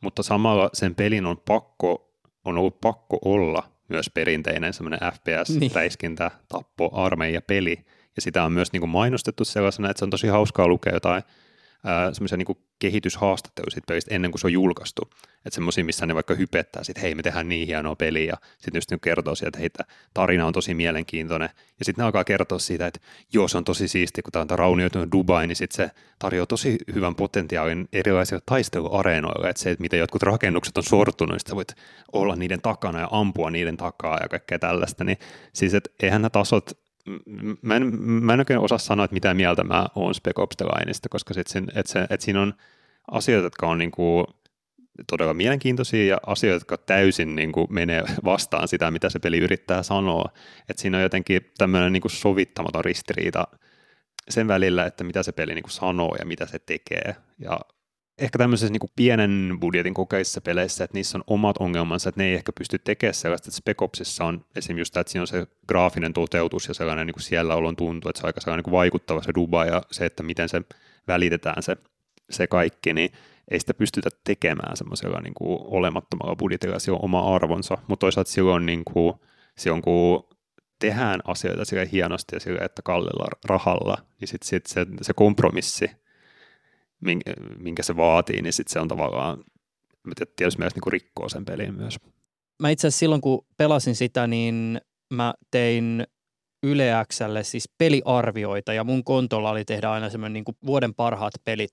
mutta samalla sen pelin on pakko, on ollut pakko olla myös perinteinen semmoinen FPS-räiskintä, niin. tappo, armeija peli, ja sitä on myös niin kuin mainostettu sellaisena, että se on tosi hauskaa lukea jotain semmoisia niin kehityshaastatteluja siitä pelistä ennen kuin se on julkaistu. Että semmoisia, missä ne vaikka hypettää, että hei me tehdään niin hienoa peliä ja sitten just niin kertoo siitä, että hei, tarina on tosi mielenkiintoinen. Ja sitten ne alkaa kertoa siitä, että joo se on tosi siisti, kun tämä on raunioitunut Dubai, niin sitten se tarjoaa tosi hyvän potentiaalin erilaisille taisteluareenoille. Että se, että miten jotkut rakennukset on sortunut, niin voit olla niiden takana ja ampua niiden takaa ja kaikkea tällaista. Niin siis, että eihän nämä tasot mä en, mä en oikein osaa sanoa, että mitä mieltä mä oon Spec Ops The Lineista, koska sit sen, et se, et siinä on asioita, jotka on niinku todella mielenkiintoisia ja asioita, jotka täysin niinku menee vastaan sitä, mitä se peli yrittää sanoa. Et siinä on jotenkin tämmöinen niinku sovittamaton ristiriita sen välillä, että mitä se peli niinku sanoo ja mitä se tekee. Ja ehkä tämmöisessä niin pienen budjetin kokeissa peleissä, että niissä on omat ongelmansa, että ne ei ehkä pysty tekemään sellaista, että Spec Opsissa on esimerkiksi just että siinä on se graafinen toteutus ja sellainen niin siellä olon tuntuu, että se on aika sellainen niin vaikuttava se Dubai ja se, että miten se välitetään se, se kaikki, niin ei sitä pystytä tekemään semmoisella niin kuin olemattomalla budjetilla, se on oma arvonsa, mutta toisaalta silloin, niin kuin, silloin kun tehdään asioita sillä hienosti ja sillä, että kallella rahalla, niin sitten sit se, se kompromissi minkä se vaatii, niin sitten se on tavallaan, tietysti myös niin kuin rikkoo sen pelin myös. Mä itse asiassa silloin, kun pelasin sitä, niin mä tein Yle siis peliarvioita ja mun kontolla oli tehdä aina semmoinen niin vuoden parhaat pelit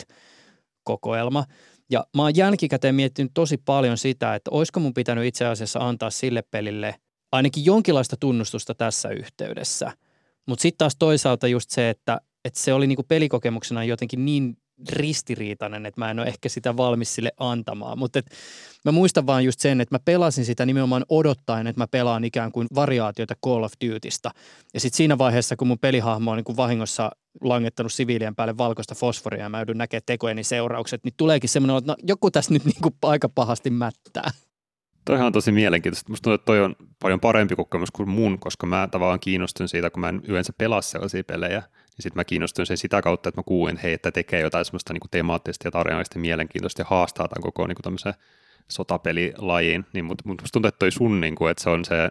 kokoelma. Ja mä oon jälkikäteen miettinyt tosi paljon sitä, että olisiko mun pitänyt itse asiassa antaa sille pelille ainakin jonkinlaista tunnustusta tässä yhteydessä. Mutta sitten taas toisaalta just se, että, että se oli niinku pelikokemuksena jotenkin niin ristiriitainen, että mä en ole ehkä sitä valmis sille antamaan. Mutta mä muistan vaan just sen, että mä pelasin sitä nimenomaan odottaen, että mä pelaan ikään kuin variaatioita Call of Dutysta. Ja sitten siinä vaiheessa, kun mun pelihahmo on niin kuin vahingossa langettanut siviilien päälle valkoista fosforia ja mä joudun näkemään tekojeni seuraukset, niin tuleekin semmoinen, että no, joku tässä nyt niin kuin aika pahasti mättää. Toihan on tosi mielenkiintoista. Musta tuntuu, että toi on paljon parempi kokemus kuin mun, koska mä tavallaan kiinnostun siitä, kun mä en yleensä pelaa sellaisia pelejä, niin sitten mä kiinnostuin sen sitä kautta, että mä kuulin, että hei, että tekee jotain semmoista niin temaattista ja tarinallista mielenkiintoista ja haastaa tämän koko niin tämmöisen sotapelilajiin, niin mutta mut musta tuntuu, että toi sun, niin kuin, että se on se,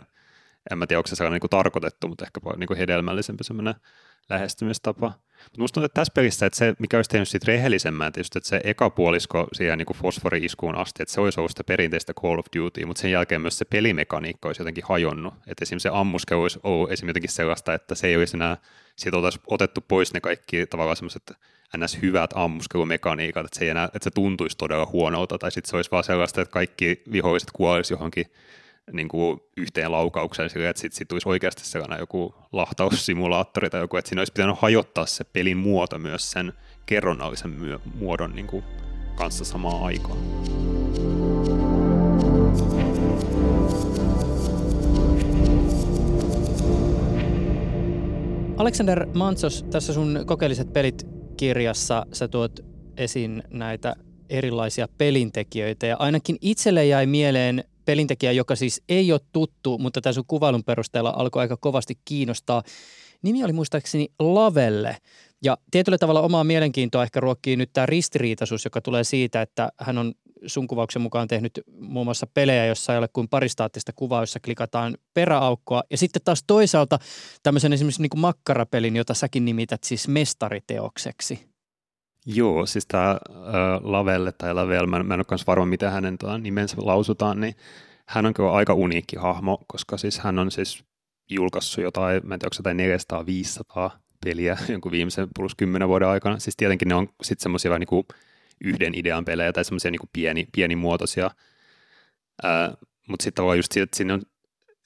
en mä tiedä, onko se sellainen niin kuin tarkoitettu, mutta ehkä niin kuin hedelmällisempi semmoinen lähestymistapa. Mutta musta tuntuu, että tässä pelissä, että se, mikä olisi tehnyt siitä rehellisemmän, just, että se eka puolisko siihen niin fosfori-iskuun asti, että se olisi ollut sitä perinteistä Call of Duty, mutta sen jälkeen myös se pelimekaniikka olisi jotenkin hajonnut. Että esimerkiksi se ammuske olisi ollut esimerkiksi jotenkin sellaista, että se ei olisi enää, siitä oltaisiin otettu pois ne kaikki tavallaan semmoiset ns. hyvät ammuskelumekaniikat, että se, ei enää, että se tuntuisi todella huonolta, tai sitten se olisi vaan sellaista, että kaikki viholliset kuolisi johonkin niin kuin yhteen laukaukseen sille, että sitten sit tulisi oikeasti sellainen joku lahtaussimulaattori tai joku, että siinä olisi pitänyt hajottaa se pelin muoto myös sen kerronnallisen myö- muodon niin kuin kanssa samaan aikaan. Alexander Mantsos, tässä sun kokeelliset pelit kirjassa sä tuot esiin näitä erilaisia pelintekijöitä. Ja ainakin itselle jäi mieleen pelintekijä, joka siis ei ole tuttu, mutta tässä kuvailun perusteella alkoi aika kovasti kiinnostaa. Nimi oli muistaakseni Lavelle. Ja tietyllä tavalla omaa mielenkiintoa ehkä ruokkii nyt tämä ristiriitaisuus, joka tulee siitä, että hän on sun kuvauksen mukaan tehnyt muun muassa pelejä, jossa ei ole kuin paristaattista kuvaa, jossa klikataan peräaukkoa. Ja sitten taas toisaalta tämmöisen esimerkiksi niin kuin makkarapelin, jota säkin nimität siis mestariteokseksi. Joo, siis tämä äh, Lavelle tai Lavel, mä, mä en ole myös varma, miten hänen tuo nimensä lausutaan, niin hän on kyllä aika uniikki hahmo, koska siis hän on siis julkaissut jotain, mä en tiedä, 400-500 peliä *laughs* jonkun viimeisen plus 10 vuoden aikana. Siis tietenkin ne on sitten semmoisia vähän niin kuin yhden idean pelejä tai semmoisia niin pieni, pienimuotoisia. Mutta sitten tavallaan just siitä, että sinne on,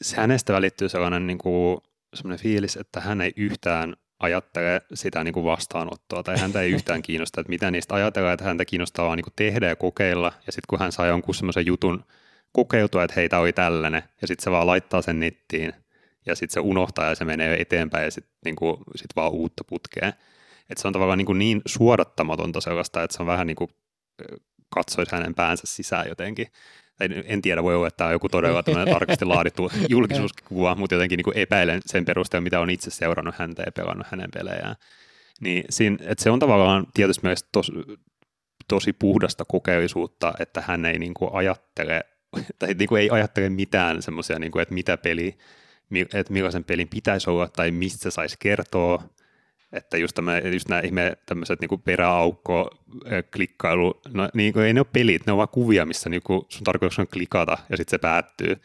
se hänestä välittyy sellainen niin kuin, semmoinen fiilis, että hän ei yhtään ajattele sitä niin kuin vastaanottoa tai häntä ei yhtään kiinnosta, että mitä niistä ajatellaan, että häntä kiinnostaa vaan niin kuin tehdä ja kokeilla ja sitten kun hän saa jonkun semmoisen jutun kokeutua, että hei, tämä oli tällainen ja sitten se vaan laittaa sen nettiin ja sitten se unohtaa ja se menee eteenpäin ja sitten niin sit vaan uutta putkea. Et se on tavallaan niin, kuin niin suodattamatonta sellaista, että se on vähän niin kuin katsoisi hänen päänsä sisään jotenkin. Tai en tiedä, voi olla, että tämä on joku todella *laughs* tarkasti laadittu julkisuuskuva, mutta jotenkin niin kuin epäilen sen perusteella, mitä on itse seurannut häntä ja pelannut hänen pelejään. Niin siinä, että se on tavallaan tietysti myös tos, tosi puhdasta kokeellisuutta, että hän ei niin kuin ajattele, *laughs* tai niin kuin ei ajattele mitään semmoisia, niin kuin, että mitä peli, että millaisen pelin pitäisi olla tai mistä saisi kertoa, että just, tämä, just nämä ihme tämmöiset niin peräaukko, klikkailu, no niin kuin, ei ne ole pelit, ne on vaan kuvia, missä niin kuin, sun tarkoitus on klikata ja sitten se päättyy.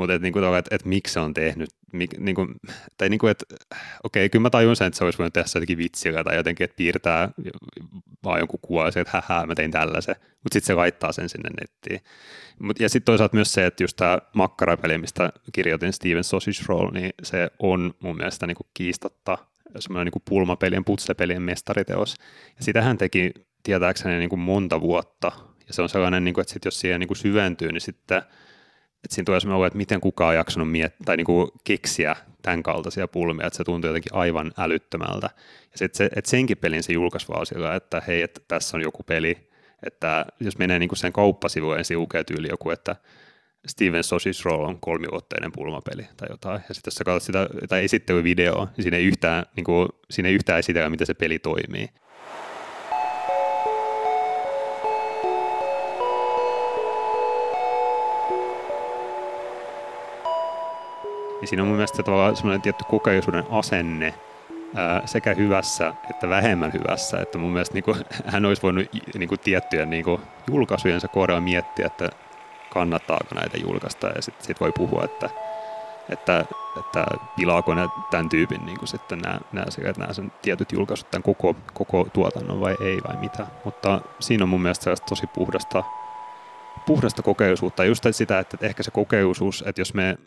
Mutta että, niin kuin, että, että miksi se on tehnyt, mik, niin kuin, tai niin kuin, että okei, kyllä mä tajun sen, että se olisi voinut tehdä jotenkin vitsillä tai jotenkin, että piirtää vaan jonkun kuva että hähää, mä tein tällaisen, mutta sitten se laittaa sen sinne nettiin. Mut, ja sitten toisaalta myös se, että just tämä makkarapeli, mistä kirjoitin Steven Sausage Roll, niin se on mun mielestä niin kuin kiistatta semmoinen niin pulmapelien, putsepelien mestariteos. Ja sitä hän teki tietääkseni niin kuin monta vuotta. Ja se on sellainen, niin kuin, että sit jos siihen niin kuin syventyy, niin sitten että siinä tulee sellainen että miten kukaan on jaksanut miettiä tai kuin keksiä tämän kaltaisia pulmia, että se tuntuu jotenkin aivan älyttömältä. Ja sitten se, että senkin pelin se julkaisi vaan sillä, että hei, että tässä on joku peli, että jos menee kuin sen kauppasivuun ja lukee tyyli joku, että Steven Sausage Roll on kolmivuotteinen pulmapeli tai jotain. Ja sitten jos sä katsot sitä tai esittelyvideoa, niin siinä ei yhtään, niin kuin, siinä ei yhtään esitellä, miten se peli toimii. Niin siinä on mun mielestä tavallaan semmoinen tietty kokeisuuden asenne ää, sekä hyvässä että vähemmän hyvässä. Että mun mielestä niin kuin, *laughs* hän olisi voinut niin kuin, tiettyjen niin kuin, julkaisujensa kohdalla miettiä, että kannattaako näitä julkaista ja sitten sit voi puhua, että, että, että pilaako ne tämän tyypin niin kuin sitten nämä, nämä, nämä sen tietyt julkaisut tämän koko, koko tuotannon vai ei vai mitä. Mutta siinä on mun mielestä tosi puhdasta, puhdasta kokeisuutta. Just sitä, että ehkä se kokeisuus, että jos me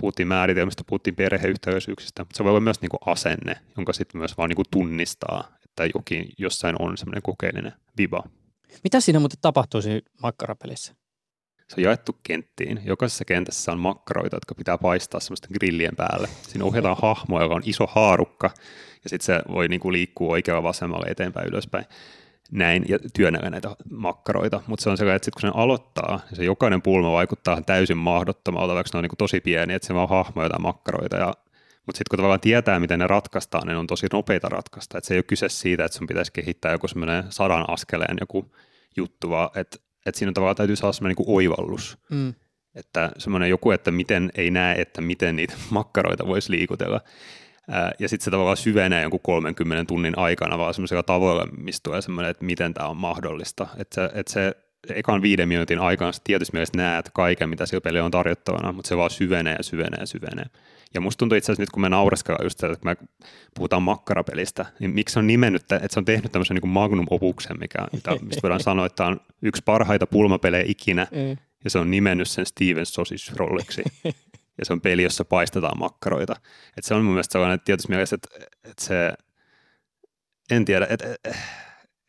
puhuttiin määritelmistä, puhuttiin perheyhteisyyksistä, mutta se voi olla myös niin kuin asenne, jonka sitten myös vaan niin kuin tunnistaa, että jokin jossain on semmoinen kokeellinen viba. Mitä siinä muuten tapahtuu siinä makkarapelissä? Se on jaettu kenttiin. Jokaisessa kentässä on makkaroita, jotka pitää paistaa semmoisten grillien päälle. Siinä ohjataan hahmo, joka on iso haarukka, ja sitten se voi niinku liikkua oikealla vasemmalle eteenpäin ylöspäin. Näin, ja työnnellä näitä makkaroita. Mutta se on sellainen, että sit kun se aloittaa, niin se jokainen pulma vaikuttaa täysin mahdottomalta, vaikka ne on niinku tosi pieni, että se vaan hahmo jotain makkaroita. Ja, mutta sitten kun tavallaan tietää, miten ne ratkaistaan, niin on tosi nopeita ratkaista. Että se ei ole kyse siitä, että sun pitäisi kehittää joku semmoinen sadan askeleen joku juttu, vaan että että siinä tavallaan täytyy saada semmoinen niin oivallus. Mm. Että semmoinen joku, että miten ei näe, että miten niitä *laughs* makkaroita voisi liikutella. Ja sitten se tavallaan syvenee jonkun 30 tunnin aikana vaan semmoisella tavoilla, mistä tulee semmoinen, että miten tämä on mahdollista. Että se, että se ekan viiden minuutin aikana sä tietysti mielessä näet kaiken, mitä sillä peli on tarjottavana, mutta se vaan syvenee ja syvenee ja syvenee. Ja musta tuntuu itse asiassa nyt, kun me naureskellaan just sitä, että kun me puhutaan makkarapelistä, niin miksi se on nimennyt, että se on tehnyt tämmöisen niin magnum opuksen, mikä, mistä voidaan sanoa, että on yksi parhaita pulmapelejä ikinä, ja se on nimennyt sen Steven Sausage Rolliksi. *laughs* ja se on peli, jossa paistetaan makkaroita. Et se on mun mielestä sellainen tietysti mielessä, että, että se, en tiedä, että,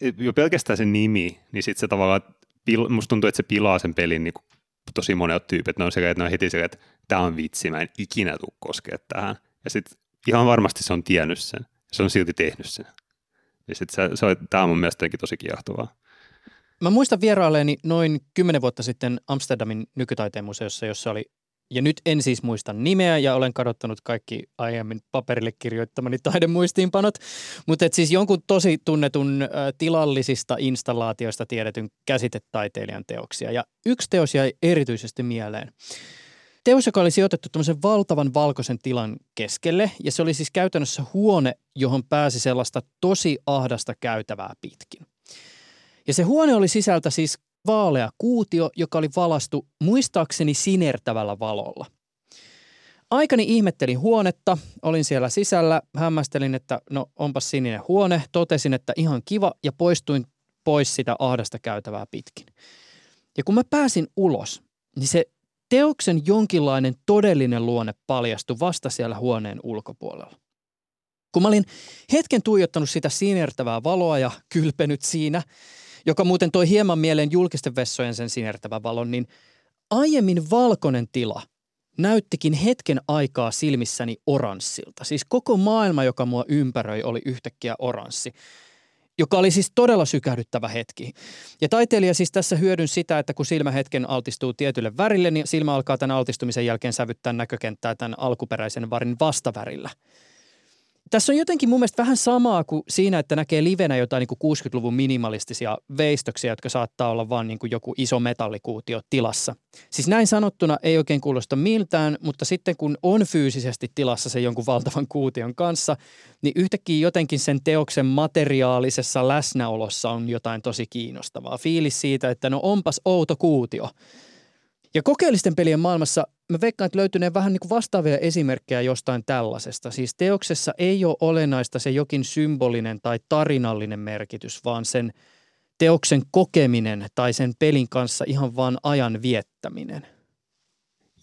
että jo pelkästään se nimi, niin sitten se tavallaan, musta tuntuu, että se pilaa sen pelin niin tosi monet tyypit, ne on sekä, että ne on heti sekä, että tämä on vitsi, mä en ikinä tule koskea tähän. Ja sitten ihan varmasti se on tiennyt sen, se on silti tehnyt sen. Ja sitten se, se tämä on mun mielestä tosi kiehtovaa. Mä muistan vierailleeni noin kymmenen vuotta sitten Amsterdamin nykytaiteen museossa, jossa oli, ja nyt en siis muista nimeä ja olen kadottanut kaikki aiemmin paperille kirjoittamani taidemuistiinpanot, mutta et siis jonkun tosi tunnetun ä, tilallisista installaatioista tiedetyn käsitetaiteilijan teoksia. Ja yksi teos jäi erityisesti mieleen. Teos, joka oli sijoitettu tämmöisen valtavan valkoisen tilan keskelle, ja se oli siis käytännössä huone, johon pääsi sellaista tosi ahdasta käytävää pitkin. Ja se huone oli sisältä siis vaalea kuutio, joka oli valastu muistaakseni sinertävällä valolla. Aikani ihmettelin huonetta, olin siellä sisällä, hämmästelin, että no onpas sininen huone, totesin, että ihan kiva ja poistuin pois sitä ahdasta käytävää pitkin. Ja kun mä pääsin ulos, niin se teoksen jonkinlainen todellinen luonne paljastui vasta siellä huoneen ulkopuolella. Kun mä olin hetken tuijottanut sitä sinertävää valoa ja kylpenyt siinä, joka muuten toi hieman mieleen julkisten vessojen sen sinertävän valon, niin aiemmin valkoinen tila näyttikin hetken aikaa silmissäni oranssilta. Siis koko maailma, joka mua ympäröi, oli yhtäkkiä oranssi joka oli siis todella sykähdyttävä hetki. Ja taiteilija siis tässä hyödyn sitä, että kun silmä hetken altistuu tietylle värille, niin silmä alkaa tämän altistumisen jälkeen sävyttää näkökenttää tämän alkuperäisen varin vastavärillä – tässä on jotenkin mun mielestä vähän samaa kuin siinä, että näkee livenä jotain niin kuin 60-luvun minimalistisia veistoksia, jotka saattaa olla vain niin kuin joku iso metallikuutio tilassa. Siis näin sanottuna ei oikein kuulosta miltään, mutta sitten kun on fyysisesti tilassa se jonkun valtavan kuution kanssa, niin yhtäkkiä jotenkin sen teoksen materiaalisessa läsnäolossa on jotain tosi kiinnostavaa. Fiilis siitä, että no onpas outo kuutio – ja kokeellisten pelien maailmassa mä veikkaan, että löytyneen vähän niin kuin vastaavia esimerkkejä jostain tällaisesta. Siis teoksessa ei ole olennaista se jokin symbolinen tai tarinallinen merkitys, vaan sen teoksen kokeminen tai sen pelin kanssa ihan vaan ajan viettäminen.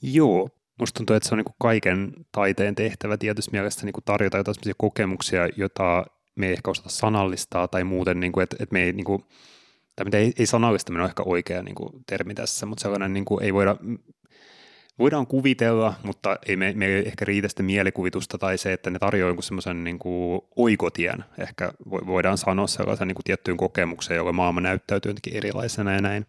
Joo, musta tuntuu, että se on niin kaiken taiteen tehtävä tietysti mielessä niin tarjota jotain kokemuksia, joita me ei ehkä osata sanallistaa tai muuten, niin kuin, että, että me ei niin kuin, tai mitä ei, ei sanallistaminen ole ehkä oikea niin kuin, termi tässä, mutta sellainen niin kuin, ei voida, voidaan kuvitella, mutta ei me, me ei ehkä riitä sitä mielikuvitusta tai se, että ne tarjoaa jonkun semmoisen niin oikotien, ehkä voidaan sanoa sellaisen niin kuin, tiettyyn kokemukseen, jolla maailma näyttäytyy jotenkin erilaisena ja näin.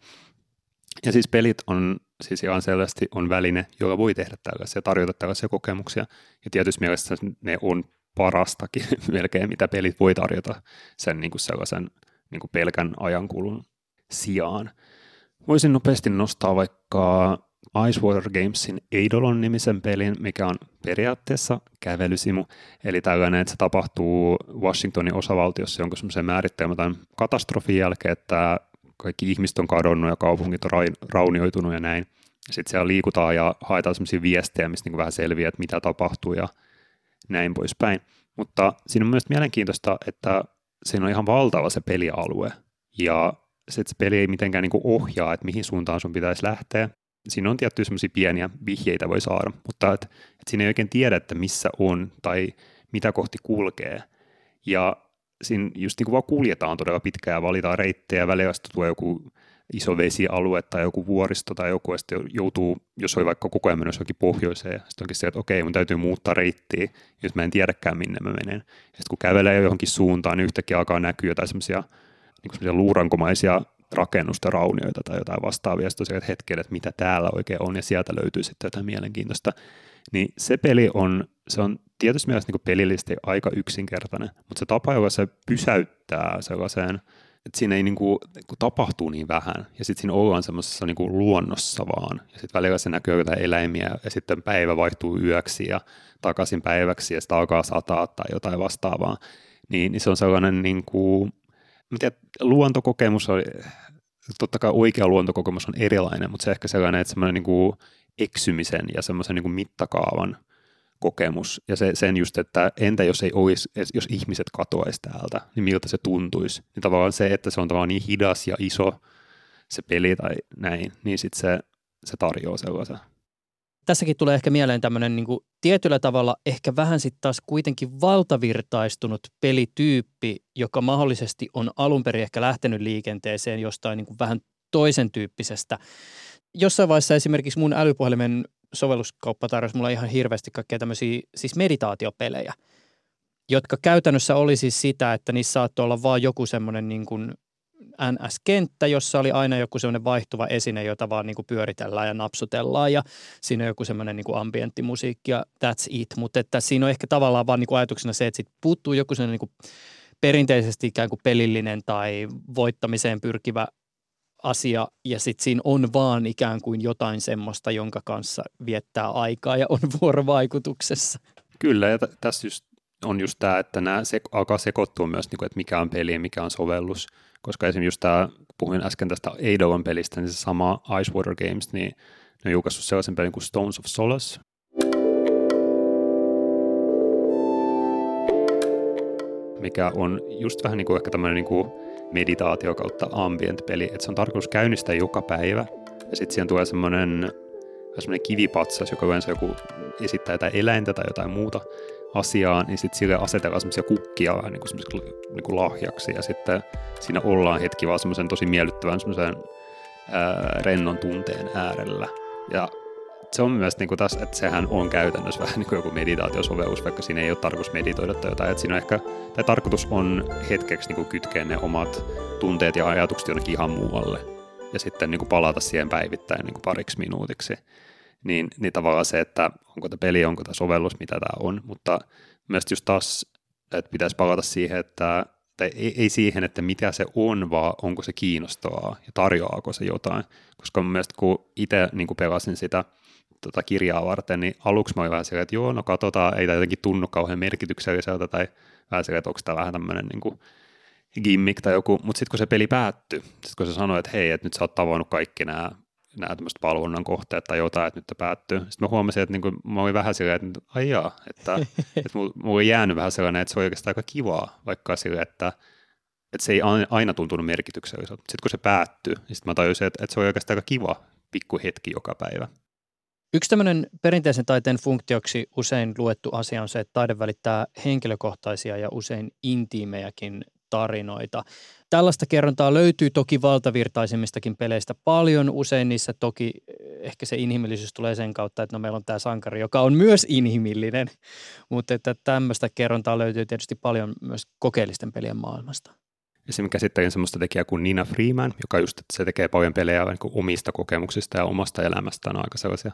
Ja siis pelit on siis ihan selvästi on väline, jolla voi tehdä tällaisia, tarjota tällaisia kokemuksia. Ja tietysti mielessä ne on parastakin *laughs* melkein, mitä pelit voi tarjota sen niin kuin sellaisen niin kuin pelkän ajankulun sijaan. Voisin nopeasti nostaa vaikka Icewater Gamesin Eidolon nimisen pelin, mikä on periaatteessa kävelysimu, eli tällainen, että se tapahtuu Washingtonin osavaltiossa jonkun semmoisen määritelmätään katastrofin jälkeen, että kaikki ihmiset on kadonnut ja kaupungit on raunioitunut ja näin. Sitten siellä liikutaan ja haetaan semmoisia viestejä, mistä niin vähän selviää, että mitä tapahtuu ja näin poispäin. Mutta siinä on myös mielenkiintoista, että siinä on ihan valtava se pelialue ja se, että se peli ei mitenkään niin ohjaa, että mihin suuntaan sun pitäisi lähteä. Siinä on tiettyjä semmoisia pieniä vihjeitä voi saada, mutta että, että siinä ei oikein tiedä, että missä on tai mitä kohti kulkee. Ja siinä just niin kuin vaan kuljetaan todella pitkään ja valitaan reittejä, välillä tulee joku iso vesialue tai joku vuoristo tai joku, ja sitten joutuu, jos oli vaikka koko ajan menossa johonkin pohjoiseen, ja sitten onkin se, että okei, mun täytyy muuttaa reittiä, jos mä en tiedäkään minne mä menen. Ja sitten kun kävelee johonkin suuntaan, niin yhtäkkiä alkaa näkyä jotain semmoisia niin luurankomaisia rakennusta, raunioita tai jotain vastaavia, sitten tosiaan hetkellä, että mitä täällä oikein on, ja sieltä löytyy sitten jotain mielenkiintoista. Niin se peli on, se on tietysti mielessä niin pelillisesti aika yksinkertainen, mutta se tapa, jolla se pysäyttää sellaiseen – että siinä ei niin kuin, kun tapahtuu niin vähän, ja sitten siinä ollaan semmoisessa niin kuin luonnossa vaan, ja sitten välillä se näkyy jotain eläimiä, ja sitten päivä vaihtuu yöksi ja takaisin päiväksi, ja sitten alkaa sataa tai jotain vastaavaa, niin, niin se on sellainen niin kuin, mä tiedän, luontokokemus on, totta kai oikea luontokokemus on erilainen, mutta se ehkä sellainen, että semmoinen niin kuin eksymisen ja semmoisen niin kuin mittakaavan kokemus. Ja se, sen just, että entä jos ei olisi, jos ihmiset katoaisi täältä, niin miltä se tuntuisi. Niin tavallaan se, että se on tavallaan niin hidas ja iso se peli tai näin, niin sitten se, se tarjoaa sellaisen. Tässäkin tulee ehkä mieleen tämmöinen niin kuin tietyllä tavalla ehkä vähän sitten taas kuitenkin valtavirtaistunut pelityyppi, joka mahdollisesti on alun perin ehkä lähtenyt liikenteeseen jostain niin kuin vähän toisen tyyppisestä. Jossain vaiheessa esimerkiksi mun älypuhelimen sovelluskauppa tarjosi mulle ihan hirveästi kaikkea tämmöisiä siis meditaatiopelejä, jotka käytännössä oli siis sitä, että niissä saattoi olla vaan joku semmoinen niin kuin NS-kenttä, jossa oli aina joku semmoinen vaihtuva esine, jota vaan niin kuin pyöritellään ja napsutellaan ja siinä on joku semmoinen niin kuin ambienttimusiikki ja that's it. Mutta että siinä on ehkä tavallaan vaan niin kuin ajatuksena se, että sit puuttuu joku semmoinen niin perinteisesti ikään kuin pelillinen tai voittamiseen pyrkivä asia ja sitten siinä on vaan ikään kuin jotain semmoista, jonka kanssa viettää aikaa ja on *laughs* vuorovaikutuksessa. Kyllä, ja t- tässä just on just tämä, että nämä se, alkaa sekoittua myös, niin kuin, että mikä on peli ja mikä on sovellus. Koska esimerkiksi just tämä, puhuin äsken tästä Eidovan pelistä, niin se sama Icewater Games, niin ne on julkaissut sellaisen pelin kuin Stones of Solace. Mikä on just vähän niin kuin ehkä tämmöinen niin kuin meditaatio kautta ambient-peli, että se on tarkoitus käynnistää joka päivä. Ja sitten siihen tulee semmoinen semmoinen kivipatsas, joka yleensä joku esittää jotain eläintä tai jotain muuta asiaa, niin sitten sille asetellaan semmoisia kukkia vähän niin kuin, niin kuin lahjaksi ja sitten siinä ollaan hetki vaan semmoisen tosi miellyttävän semmoisen rennon tunteen äärellä. Ja se on myös niin kuin tässä, että sehän on käytännössä vähän niin kuin joku meditaatiosovellus, vaikka siinä ei ole tarkoitus meditoida tai jotain. Että siinä on ehkä, tai tarkoitus on hetkeksi niin kuin kytkeä ne omat tunteet ja ajatukset jonnekin ihan muualle. Ja sitten niin kuin palata siihen päivittäin niin kuin pariksi minuutiksi niin, niin tavallaan se, että onko tämä peli, onko tämä sovellus, mitä tämä on, mutta myös just taas, että pitäisi palata siihen, että tai ei, ei siihen, että mitä se on, vaan onko se kiinnostavaa ja tarjoaako se jotain. Koska mun mielestä kun itse niin pelasin sitä tota kirjaa varten, niin aluksi mä olin vähän silleen, että joo, no katsotaan, ei tämä jotenkin tunnu kauhean merkitykselliseltä, tai vähän silleen, että onko tämä vähän tämmöinen niin gimmick tai joku, mutta sitten kun se peli päättyi, sitten kun se sanoi, että hei, että nyt sä oot tavannut kaikki nämä nämä tämmöiset palvonnan kohteet tai jotain, että nyt päättyy. Sitten mä huomasin, että niin mä olin vähän silleen, että ai jaa, että, *laughs* että mulla, mulla oli jäänyt vähän sellainen, että se oli oikeastaan aika kivaa, vaikka sille, että, että se ei aina tuntunut merkitykselliseltä. Sitten kun se päättyi, niin sitten mä tajusin, että, että se oli oikeastaan aika kiva pikku hetki joka päivä. Yksi tämmöinen perinteisen taiteen funktioksi usein luettu asia on se, että taide välittää henkilökohtaisia ja usein intiimejäkin tarinoita. Tällaista kerrontaa löytyy toki valtavirtaisemmistakin peleistä paljon. Usein niissä toki eh, ehkä se inhimillisyys tulee sen kautta, että no meillä on tämä sankari, joka on myös inhimillinen. Mutta että tämmöistä kerrontaa löytyy tietysti paljon myös kokeellisten pelien maailmasta. Esimerkiksi käsittelin semmoista tekijää kuin Nina Freeman, joka just, että se tekee paljon pelejä niin omista kokemuksista ja omasta elämästään on aika sellaisia,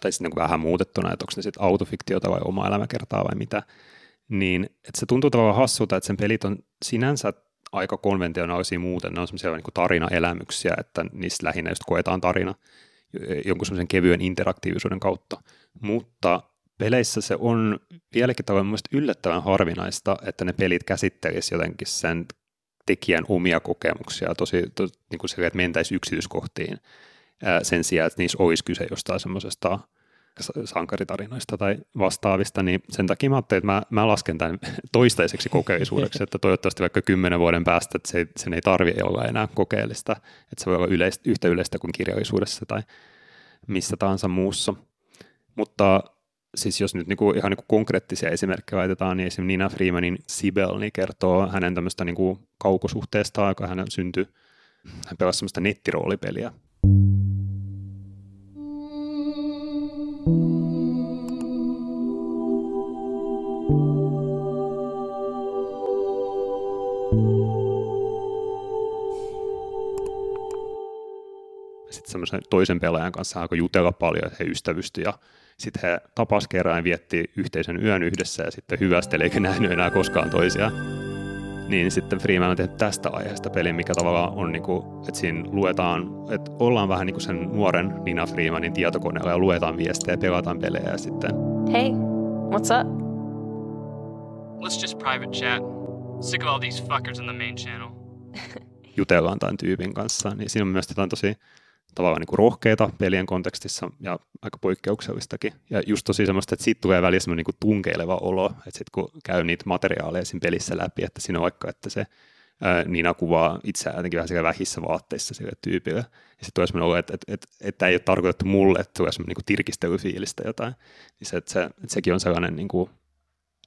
tai sitten niin vähän muutettuna, että onko ne sitten autofiktiota vai oma elämäkertaa vai mitä. Niin, että se tuntuu tavallaan hassulta, että sen pelit on sinänsä aika konventionaalisia muuten. Ne on semmoisia niin tarinaelämyksiä, että niistä lähinnä just koetaan tarina jonkun semmoisen kevyen interaktiivisuuden kautta. Mutta peleissä se on vieläkin tavallaan yllättävän harvinaista, että ne pelit käsittelisivät jotenkin sen tekijän omia kokemuksia tosi, to, niin kuin se, että mentäisiin yksityiskohtiin sen sijaan, että niissä olisi kyse jostain semmoisesta sankaritarinoista tai vastaavista, niin sen takia mä ajattelin, että mä, mä lasken tämän toistaiseksi kokeellisuudeksi, *laughs* että toivottavasti vaikka kymmenen vuoden päästä, että se, sen ei tarvitse olla enää kokeellista, että se voi olla yleistä, yhtä yleistä kuin kirjallisuudessa tai missä tahansa muussa. Mutta siis jos nyt niinku, ihan niinku konkreettisia esimerkkejä laitetaan, niin esimerkiksi Nina Freemanin Sibel niin kertoo hänen tämmöistä niinku kaukosuhteesta, joka hän syntyi, hän pelasi semmoista nettiroolipeliä, semmoisen toisen pelaajan kanssa alkoi jutella paljon, että he ystävystyi ja sitten he tapas kerran ja vietti yhteisen yön yhdessä ja sitten hyvästeli eikä nähnyt enää koskaan toisiaan. Niin sitten Freeman on tehnyt tästä aiheesta pelin, mikä tavallaan on, niin kuin, että siinä luetaan, että ollaan vähän niin kuin sen nuoren Nina Freemanin tietokoneella ja luetaan viestejä ja pelataan pelejä ja sitten... Hey, what's up? Let's just private chat. Sick of all these fuckers in the main channel. *laughs* Jutellaan tämän tyypin kanssa, niin siinä on myös jotain tosi tavallaan niin kuin rohkeita pelien kontekstissa ja aika poikkeuksellistakin. Ja just tosi semmoista, että siitä tulee väliin semmoinen niin tunkeileva olo, että sitten kun käy niitä materiaaleja siinä pelissä läpi, että siinä on vaikka, että se ää, Nina kuvaa itseään jotenkin vähän siellä vähissä vaatteissa sille tyypille. Ja sitten tulee semmoinen olo, että, että, että, että ei ole tarkoitettu mulle, että tulee semmoinen niin tirkistelyfiilistä jotain. Niin se, että, se, että sekin on sellainen niin kuin,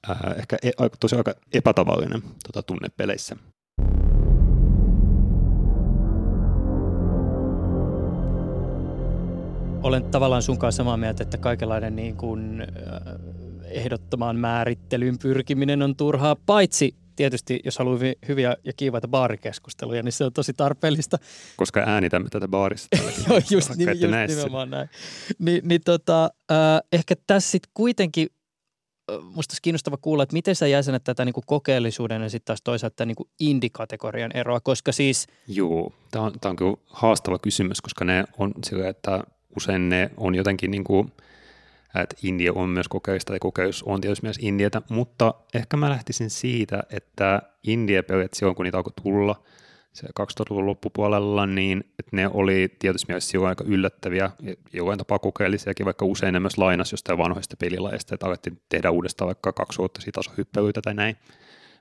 ää, ehkä e, tosi aika epätavallinen tota, tunne peleissä. Olen tavallaan sun kanssa samaa mieltä, että kaikenlainen niin kuin, ehdottomaan määrittelyyn pyrkiminen on turhaa, paitsi tietysti, jos haluaa hyvi- hyviä ja kiivaita baarikeskusteluja, niin se on tosi tarpeellista. Koska äänitämme tätä baarissa tälläkin. *laughs* Joo, just, nim, ette just nimenomaan näin. Ni, niin tota, äh, ehkä tässä sitten kuitenkin äh, musta olisi kiinnostava kuulla, että miten sä jäsenet tätä niin kuin kokeellisuuden ja sitten taas toisaalta tämän niin kuin indie-kategorian eroa, koska siis Joo, tämä on, tämä on kyllä haastava kysymys, koska ne on sillä, että usein ne on jotenkin niin kuin, että India on myös kokeista ja kokeus on tietysti myös Indietä, mutta ehkä mä lähtisin siitä, että India-pelit silloin, kun niitä alkoi tulla, se 2000-luvun loppupuolella, niin että ne oli tietysti mielessä silloin aika yllättäviä, jollain tapaa kokeellisiakin, vaikka usein ne myös lainas jostain vanhoista pelilajeista, että alettiin tehdä uudestaan vaikka kaksivuottisia tasohyppelyitä tai näin.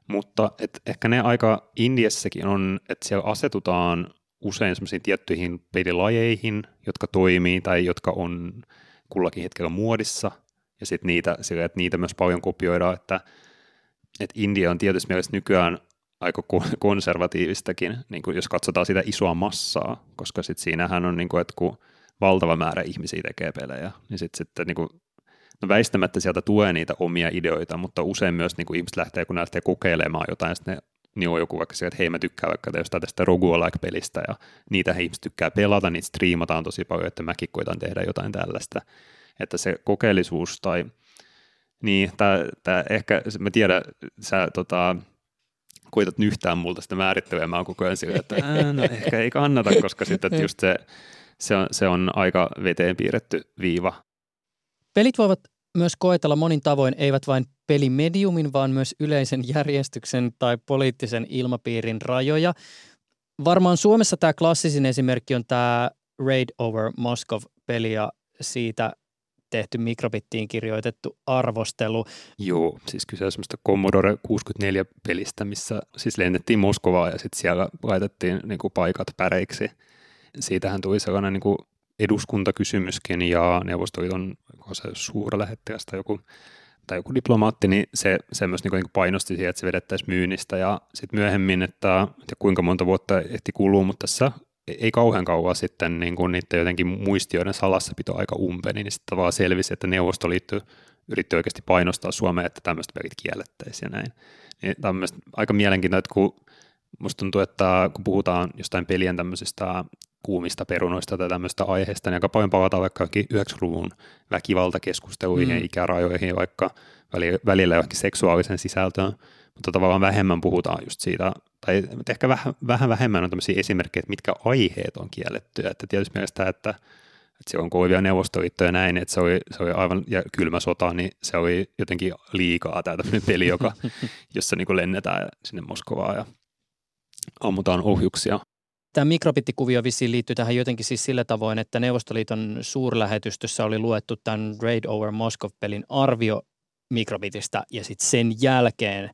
Mutta et ehkä ne aika Indiassakin on, että siellä asetutaan usein semmoisiin tiettyihin pelilajeihin, jotka toimii tai jotka on kullakin hetkellä muodissa, ja sitten niitä, sillä, että niitä myös paljon kopioidaan, että, että India on tietysti mielessä nykyään aika ko- konservatiivistakin, niin kuin jos katsotaan sitä isoa massaa, koska sitten siinähän on, niin kuin, että kun valtava määrä ihmisiä tekee pelejä, niin sitten sit, niin kuin, no väistämättä sieltä tulee niitä omia ideoita, mutta usein myös niin kuin ihmiset lähtee, kun ne lähtee kokeilemaan jotain, sitten ne niin on joku vaikka se, että hei mä tykkään vaikka jostain tästä roguelike-pelistä ja niitä ihmiset tykkää pelata, niitä striimataan tosi paljon, että mäkin koitan tehdä jotain tällaista. Että se kokeellisuus tai niin, tää, tää ehkä, mä tiedän, sä tota, koitat nyhtää multa sitä määrittelyä, mä oon koko ajan sillä, että ää, no ehkä ei kannata, koska sitten että just se, se, on, se on aika veteen piirretty viiva. Pelit voivat myös koetella monin tavoin eivät vain pelimediumin, vaan myös yleisen järjestyksen tai poliittisen ilmapiirin rajoja. Varmaan Suomessa tämä klassisin esimerkki on tämä Raid over Moscow-peli ja siitä tehty mikrobittiin kirjoitettu arvostelu. Joo, siis kyse on semmoista Commodore 64-pelistä, missä siis lennettiin Moskovaan ja sitten siellä laitettiin niin kuin paikat päreiksi. Siitähän tuli sellainen niin kuin eduskuntakysymyskin ja Neuvostoliiton se suurlähettiläs tai joku, tai joku diplomaatti, niin se, se myös niin painosti siihen, että se vedettäisiin myynnistä ja sitten myöhemmin, että, että kuinka monta vuotta ehti kuluu, mutta tässä ei kauhean kauan sitten niin kuin niiden jotenkin muistioiden salassapito aika umpeni, niin sitten vaan selvisi, että Neuvostoliitto yritti oikeasti painostaa Suomea, että tämmöistä pelit kiellettäisiin ja näin. Niin tämä on aika mielenkiintoista, kun musta tuntuu, että kun puhutaan jostain pelien tämmöisistä kuumista perunoista tai tämmöistä aiheesta, niin aika paljon palataan vaikka 90-luvun väkivaltakeskusteluihin, mm. ikärajoihin, vaikka välillä johonkin seksuaalisen sisältöön, mutta tavallaan vähemmän puhutaan just siitä, tai ehkä vähän, vähän vähemmän on tämmöisiä esimerkkejä, että mitkä aiheet on kiellettyä, että tietysti mielestä, että, että se on kovia neuvostoliitto ja näin, että se oli, se oli aivan, ja kylmä sota, niin se oli jotenkin liikaa tämä tämmöinen peli, joka, *laughs* jossa niin lennetään sinne Moskovaan ja ammutaan ohjuksia Tämä mikrobittikuvio vissiin liittyy tähän jotenkin siis sillä tavoin, että Neuvostoliiton suurlähetystössä oli luettu tämän Raid over Moscow-pelin arvio mikrobitistä ja sitten sen jälkeen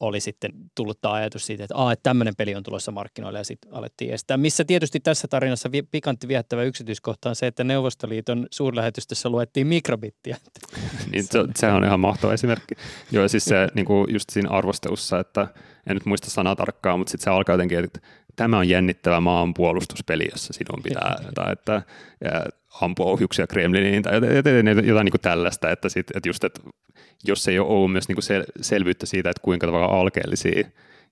oli sitten tullut tämä ajatus siitä, että, että tämmöinen peli on tulossa markkinoille ja sitten alettiin estää. Missä tietysti tässä tarinassa vi- pikantti viettävä yksityiskohta on se, että Neuvostoliiton suurlähetystössä luettiin mikrobittiä. *laughs* niin se, se on ihan mahtava esimerkki. Joo, siis se niin kuin just siinä arvostelussa, että en nyt muista sanaa tarkkaan, mutta sitten se alkaa jotenkin, että tämä on jännittävä maanpuolustuspeli, jossa sinun pitää, tai että ja ampua ohjuksia Kremliniin tai jotain, jotain, niin kuin tällaista, että, sit, että just, että jos ei ole ollut myös niin kuin sel, selvyyttä siitä, että kuinka tavallaan alkeellisia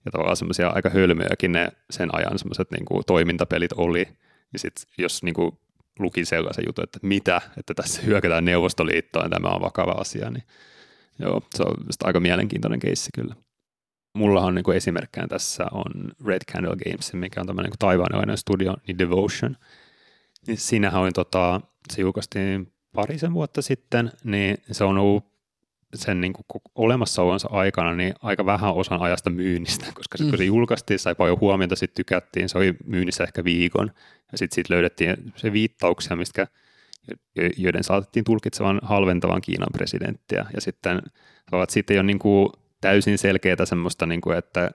ja tavallaan semmoisia aika hölmöjäkin ne sen ajan semmoiset niin kuin toimintapelit oli, niin sitten jos niin kuin luki sellaisen jutun, että mitä, että tässä hyökätään Neuvostoliittoon, tämä on vakava asia, niin joo, se on aika mielenkiintoinen keissi kyllä mullahan niin esimerkkään tässä on Red Candle Games, mikä on tämmöinen niin taivaanalainen studio, niin Devotion. Niin siinähän oli, tota, se julkaistiin parisen vuotta sitten, niin se on ollut sen niin kuin olemassaolonsa aikana niin aika vähän osan ajasta myynnistä, *laughs* koska sitten mm. kun se julkaistiin, sai paljon huomiota, sitten tykättiin, se oli myynnissä ehkä viikon, ja sitten siitä löydettiin se viittauksia, mistä joiden saatettiin tulkitsevan halventavan Kiinan presidenttiä, ja sitten sitten ei ole niin kuin täysin selkeää semmoista, niin kuin, että,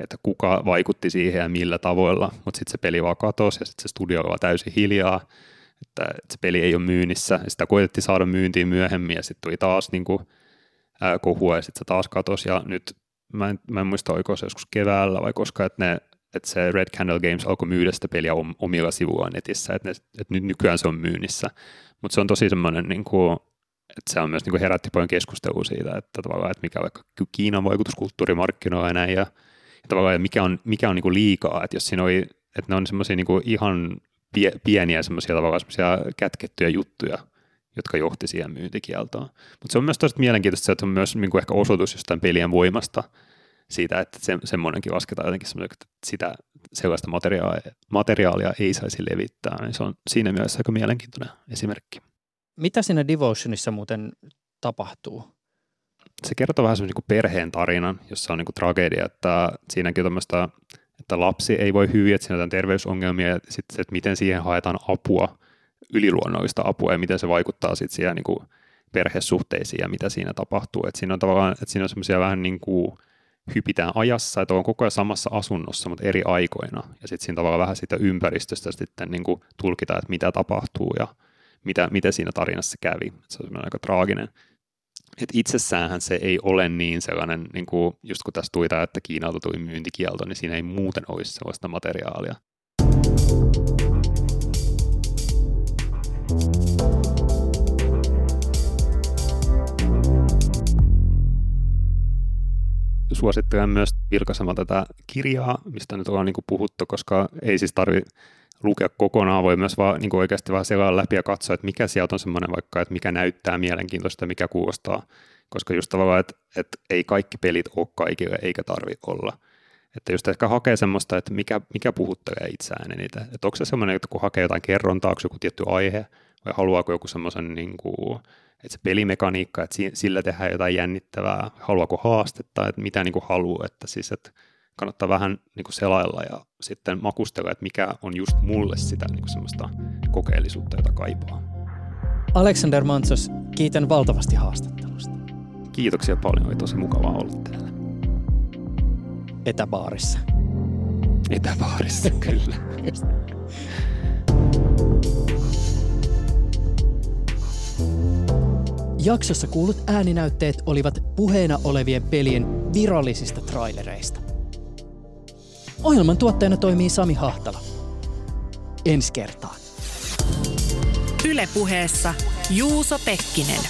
että kuka vaikutti siihen ja millä tavoilla, mutta sitten se peli vaan katosi ja sitten se studio oli täysin hiljaa, että, että se peli ei ole myynnissä. Ja sitä koitettiin saada myyntiin myöhemmin ja sitten tuli taas niin kuin, ää, kohua ja sitten se taas katosi ja nyt mä en, mä en muista oiko se joskus keväällä vai koska, että, ne, että se Red Candle Games alkoi myydä sitä peliä omilla sivuillaan netissä, että, että nyt nykyään se on myynnissä. Mutta se on tosi semmoinen, niin kuin, että se on myös niin kuin herätti paljon keskustelua siitä, että, tavallaan, että mikä on vaikka Kiinan vaikutus kulttuurimarkkinoilla ja näin, ja, ja tavallaan mikä on, mikä on niin kuin liikaa, että jos siinä oli, että ne on semmoisia niin ihan pie, pieniä semmoisia tavallaan semmoisia kätkettyjä juttuja, jotka johti siihen myyntikieltoon. Mutta se on myös tosi mielenkiintoista, että se on myös niin kuin ehkä osoitus jostain pelien voimasta siitä, että se, semmoinenkin lasketaan jotenkin että sitä sellaista materiaalia, materiaalia ei saisi levittää, niin se on siinä mielessä aika mielenkiintoinen esimerkki. Mitä siinä Devotionissa muuten tapahtuu? Se kertoo vähän semmoisen niin perheen tarinan, jossa on niin kuin tragedia, että siinäkin on että lapsi ei voi hyvin, että siinä on terveysongelmia ja sitten että miten siihen haetaan apua, yliluonnollista apua ja miten se vaikuttaa sitten siihen niin kuin perhesuhteisiin ja mitä siinä tapahtuu. Että siinä on tavallaan, että siinä on semmoisia vähän niin kuin hypitään ajassa, että on koko ajan samassa asunnossa, mutta eri aikoina. Ja sitten siinä tavallaan vähän siitä ympäristöstä sitten niin kuin tulkitaan, että mitä tapahtuu ja mitä, mitä siinä tarinassa kävi. Se on aika traaginen. Et itsessäänhän se ei ole niin sellainen, niin kuin just kun tässä tuli tämä, että Kiinalta tuli myyntikielto, niin siinä ei muuten olisi sellaista materiaalia. Suosittelen myös vilkaisemaan tätä kirjaa, mistä nyt ollaan niin puhuttu, koska ei siis tarvitse lukea kokonaan, voi myös vaan niin oikeasti vaan selaa läpi ja katsoa, että mikä sieltä on semmoinen vaikka, että mikä näyttää mielenkiintoista, mikä kuulostaa, koska just tavallaan, että, että ei kaikki pelit ole kaikille, eikä tarvi olla. Että just ehkä hakee semmoista, että mikä, mikä puhuttelee itseään eniten. Että onko se semmoinen, että kun hakee jotain kerrontaa, onko joku tietty aihe, vai haluaako joku semmoisen, niin kuin, että se pelimekaniikka, että sillä tehdään jotain jännittävää, haluaako haastetta, että mitä niin kuin haluaa, että siis, että kannattaa vähän niin kuin selailla ja sitten makustella, että mikä on just mulle sitä niin kuin semmoista kokeellisuutta, jota kaipaa. Alexander Mantsos, kiitän valtavasti haastattelusta. Kiitoksia paljon, oli tosi mukavaa olla täällä. Etäbaarissa. Etäbaarissa, *laughs* kyllä. Jaksossa kuulut ääninäytteet olivat puheena olevien pelien virallisista trailereista. Ohjelman tuottajana toimii Sami Hahtala. Ensi kertaan. Ylepuheessa Juuso Pekkinen.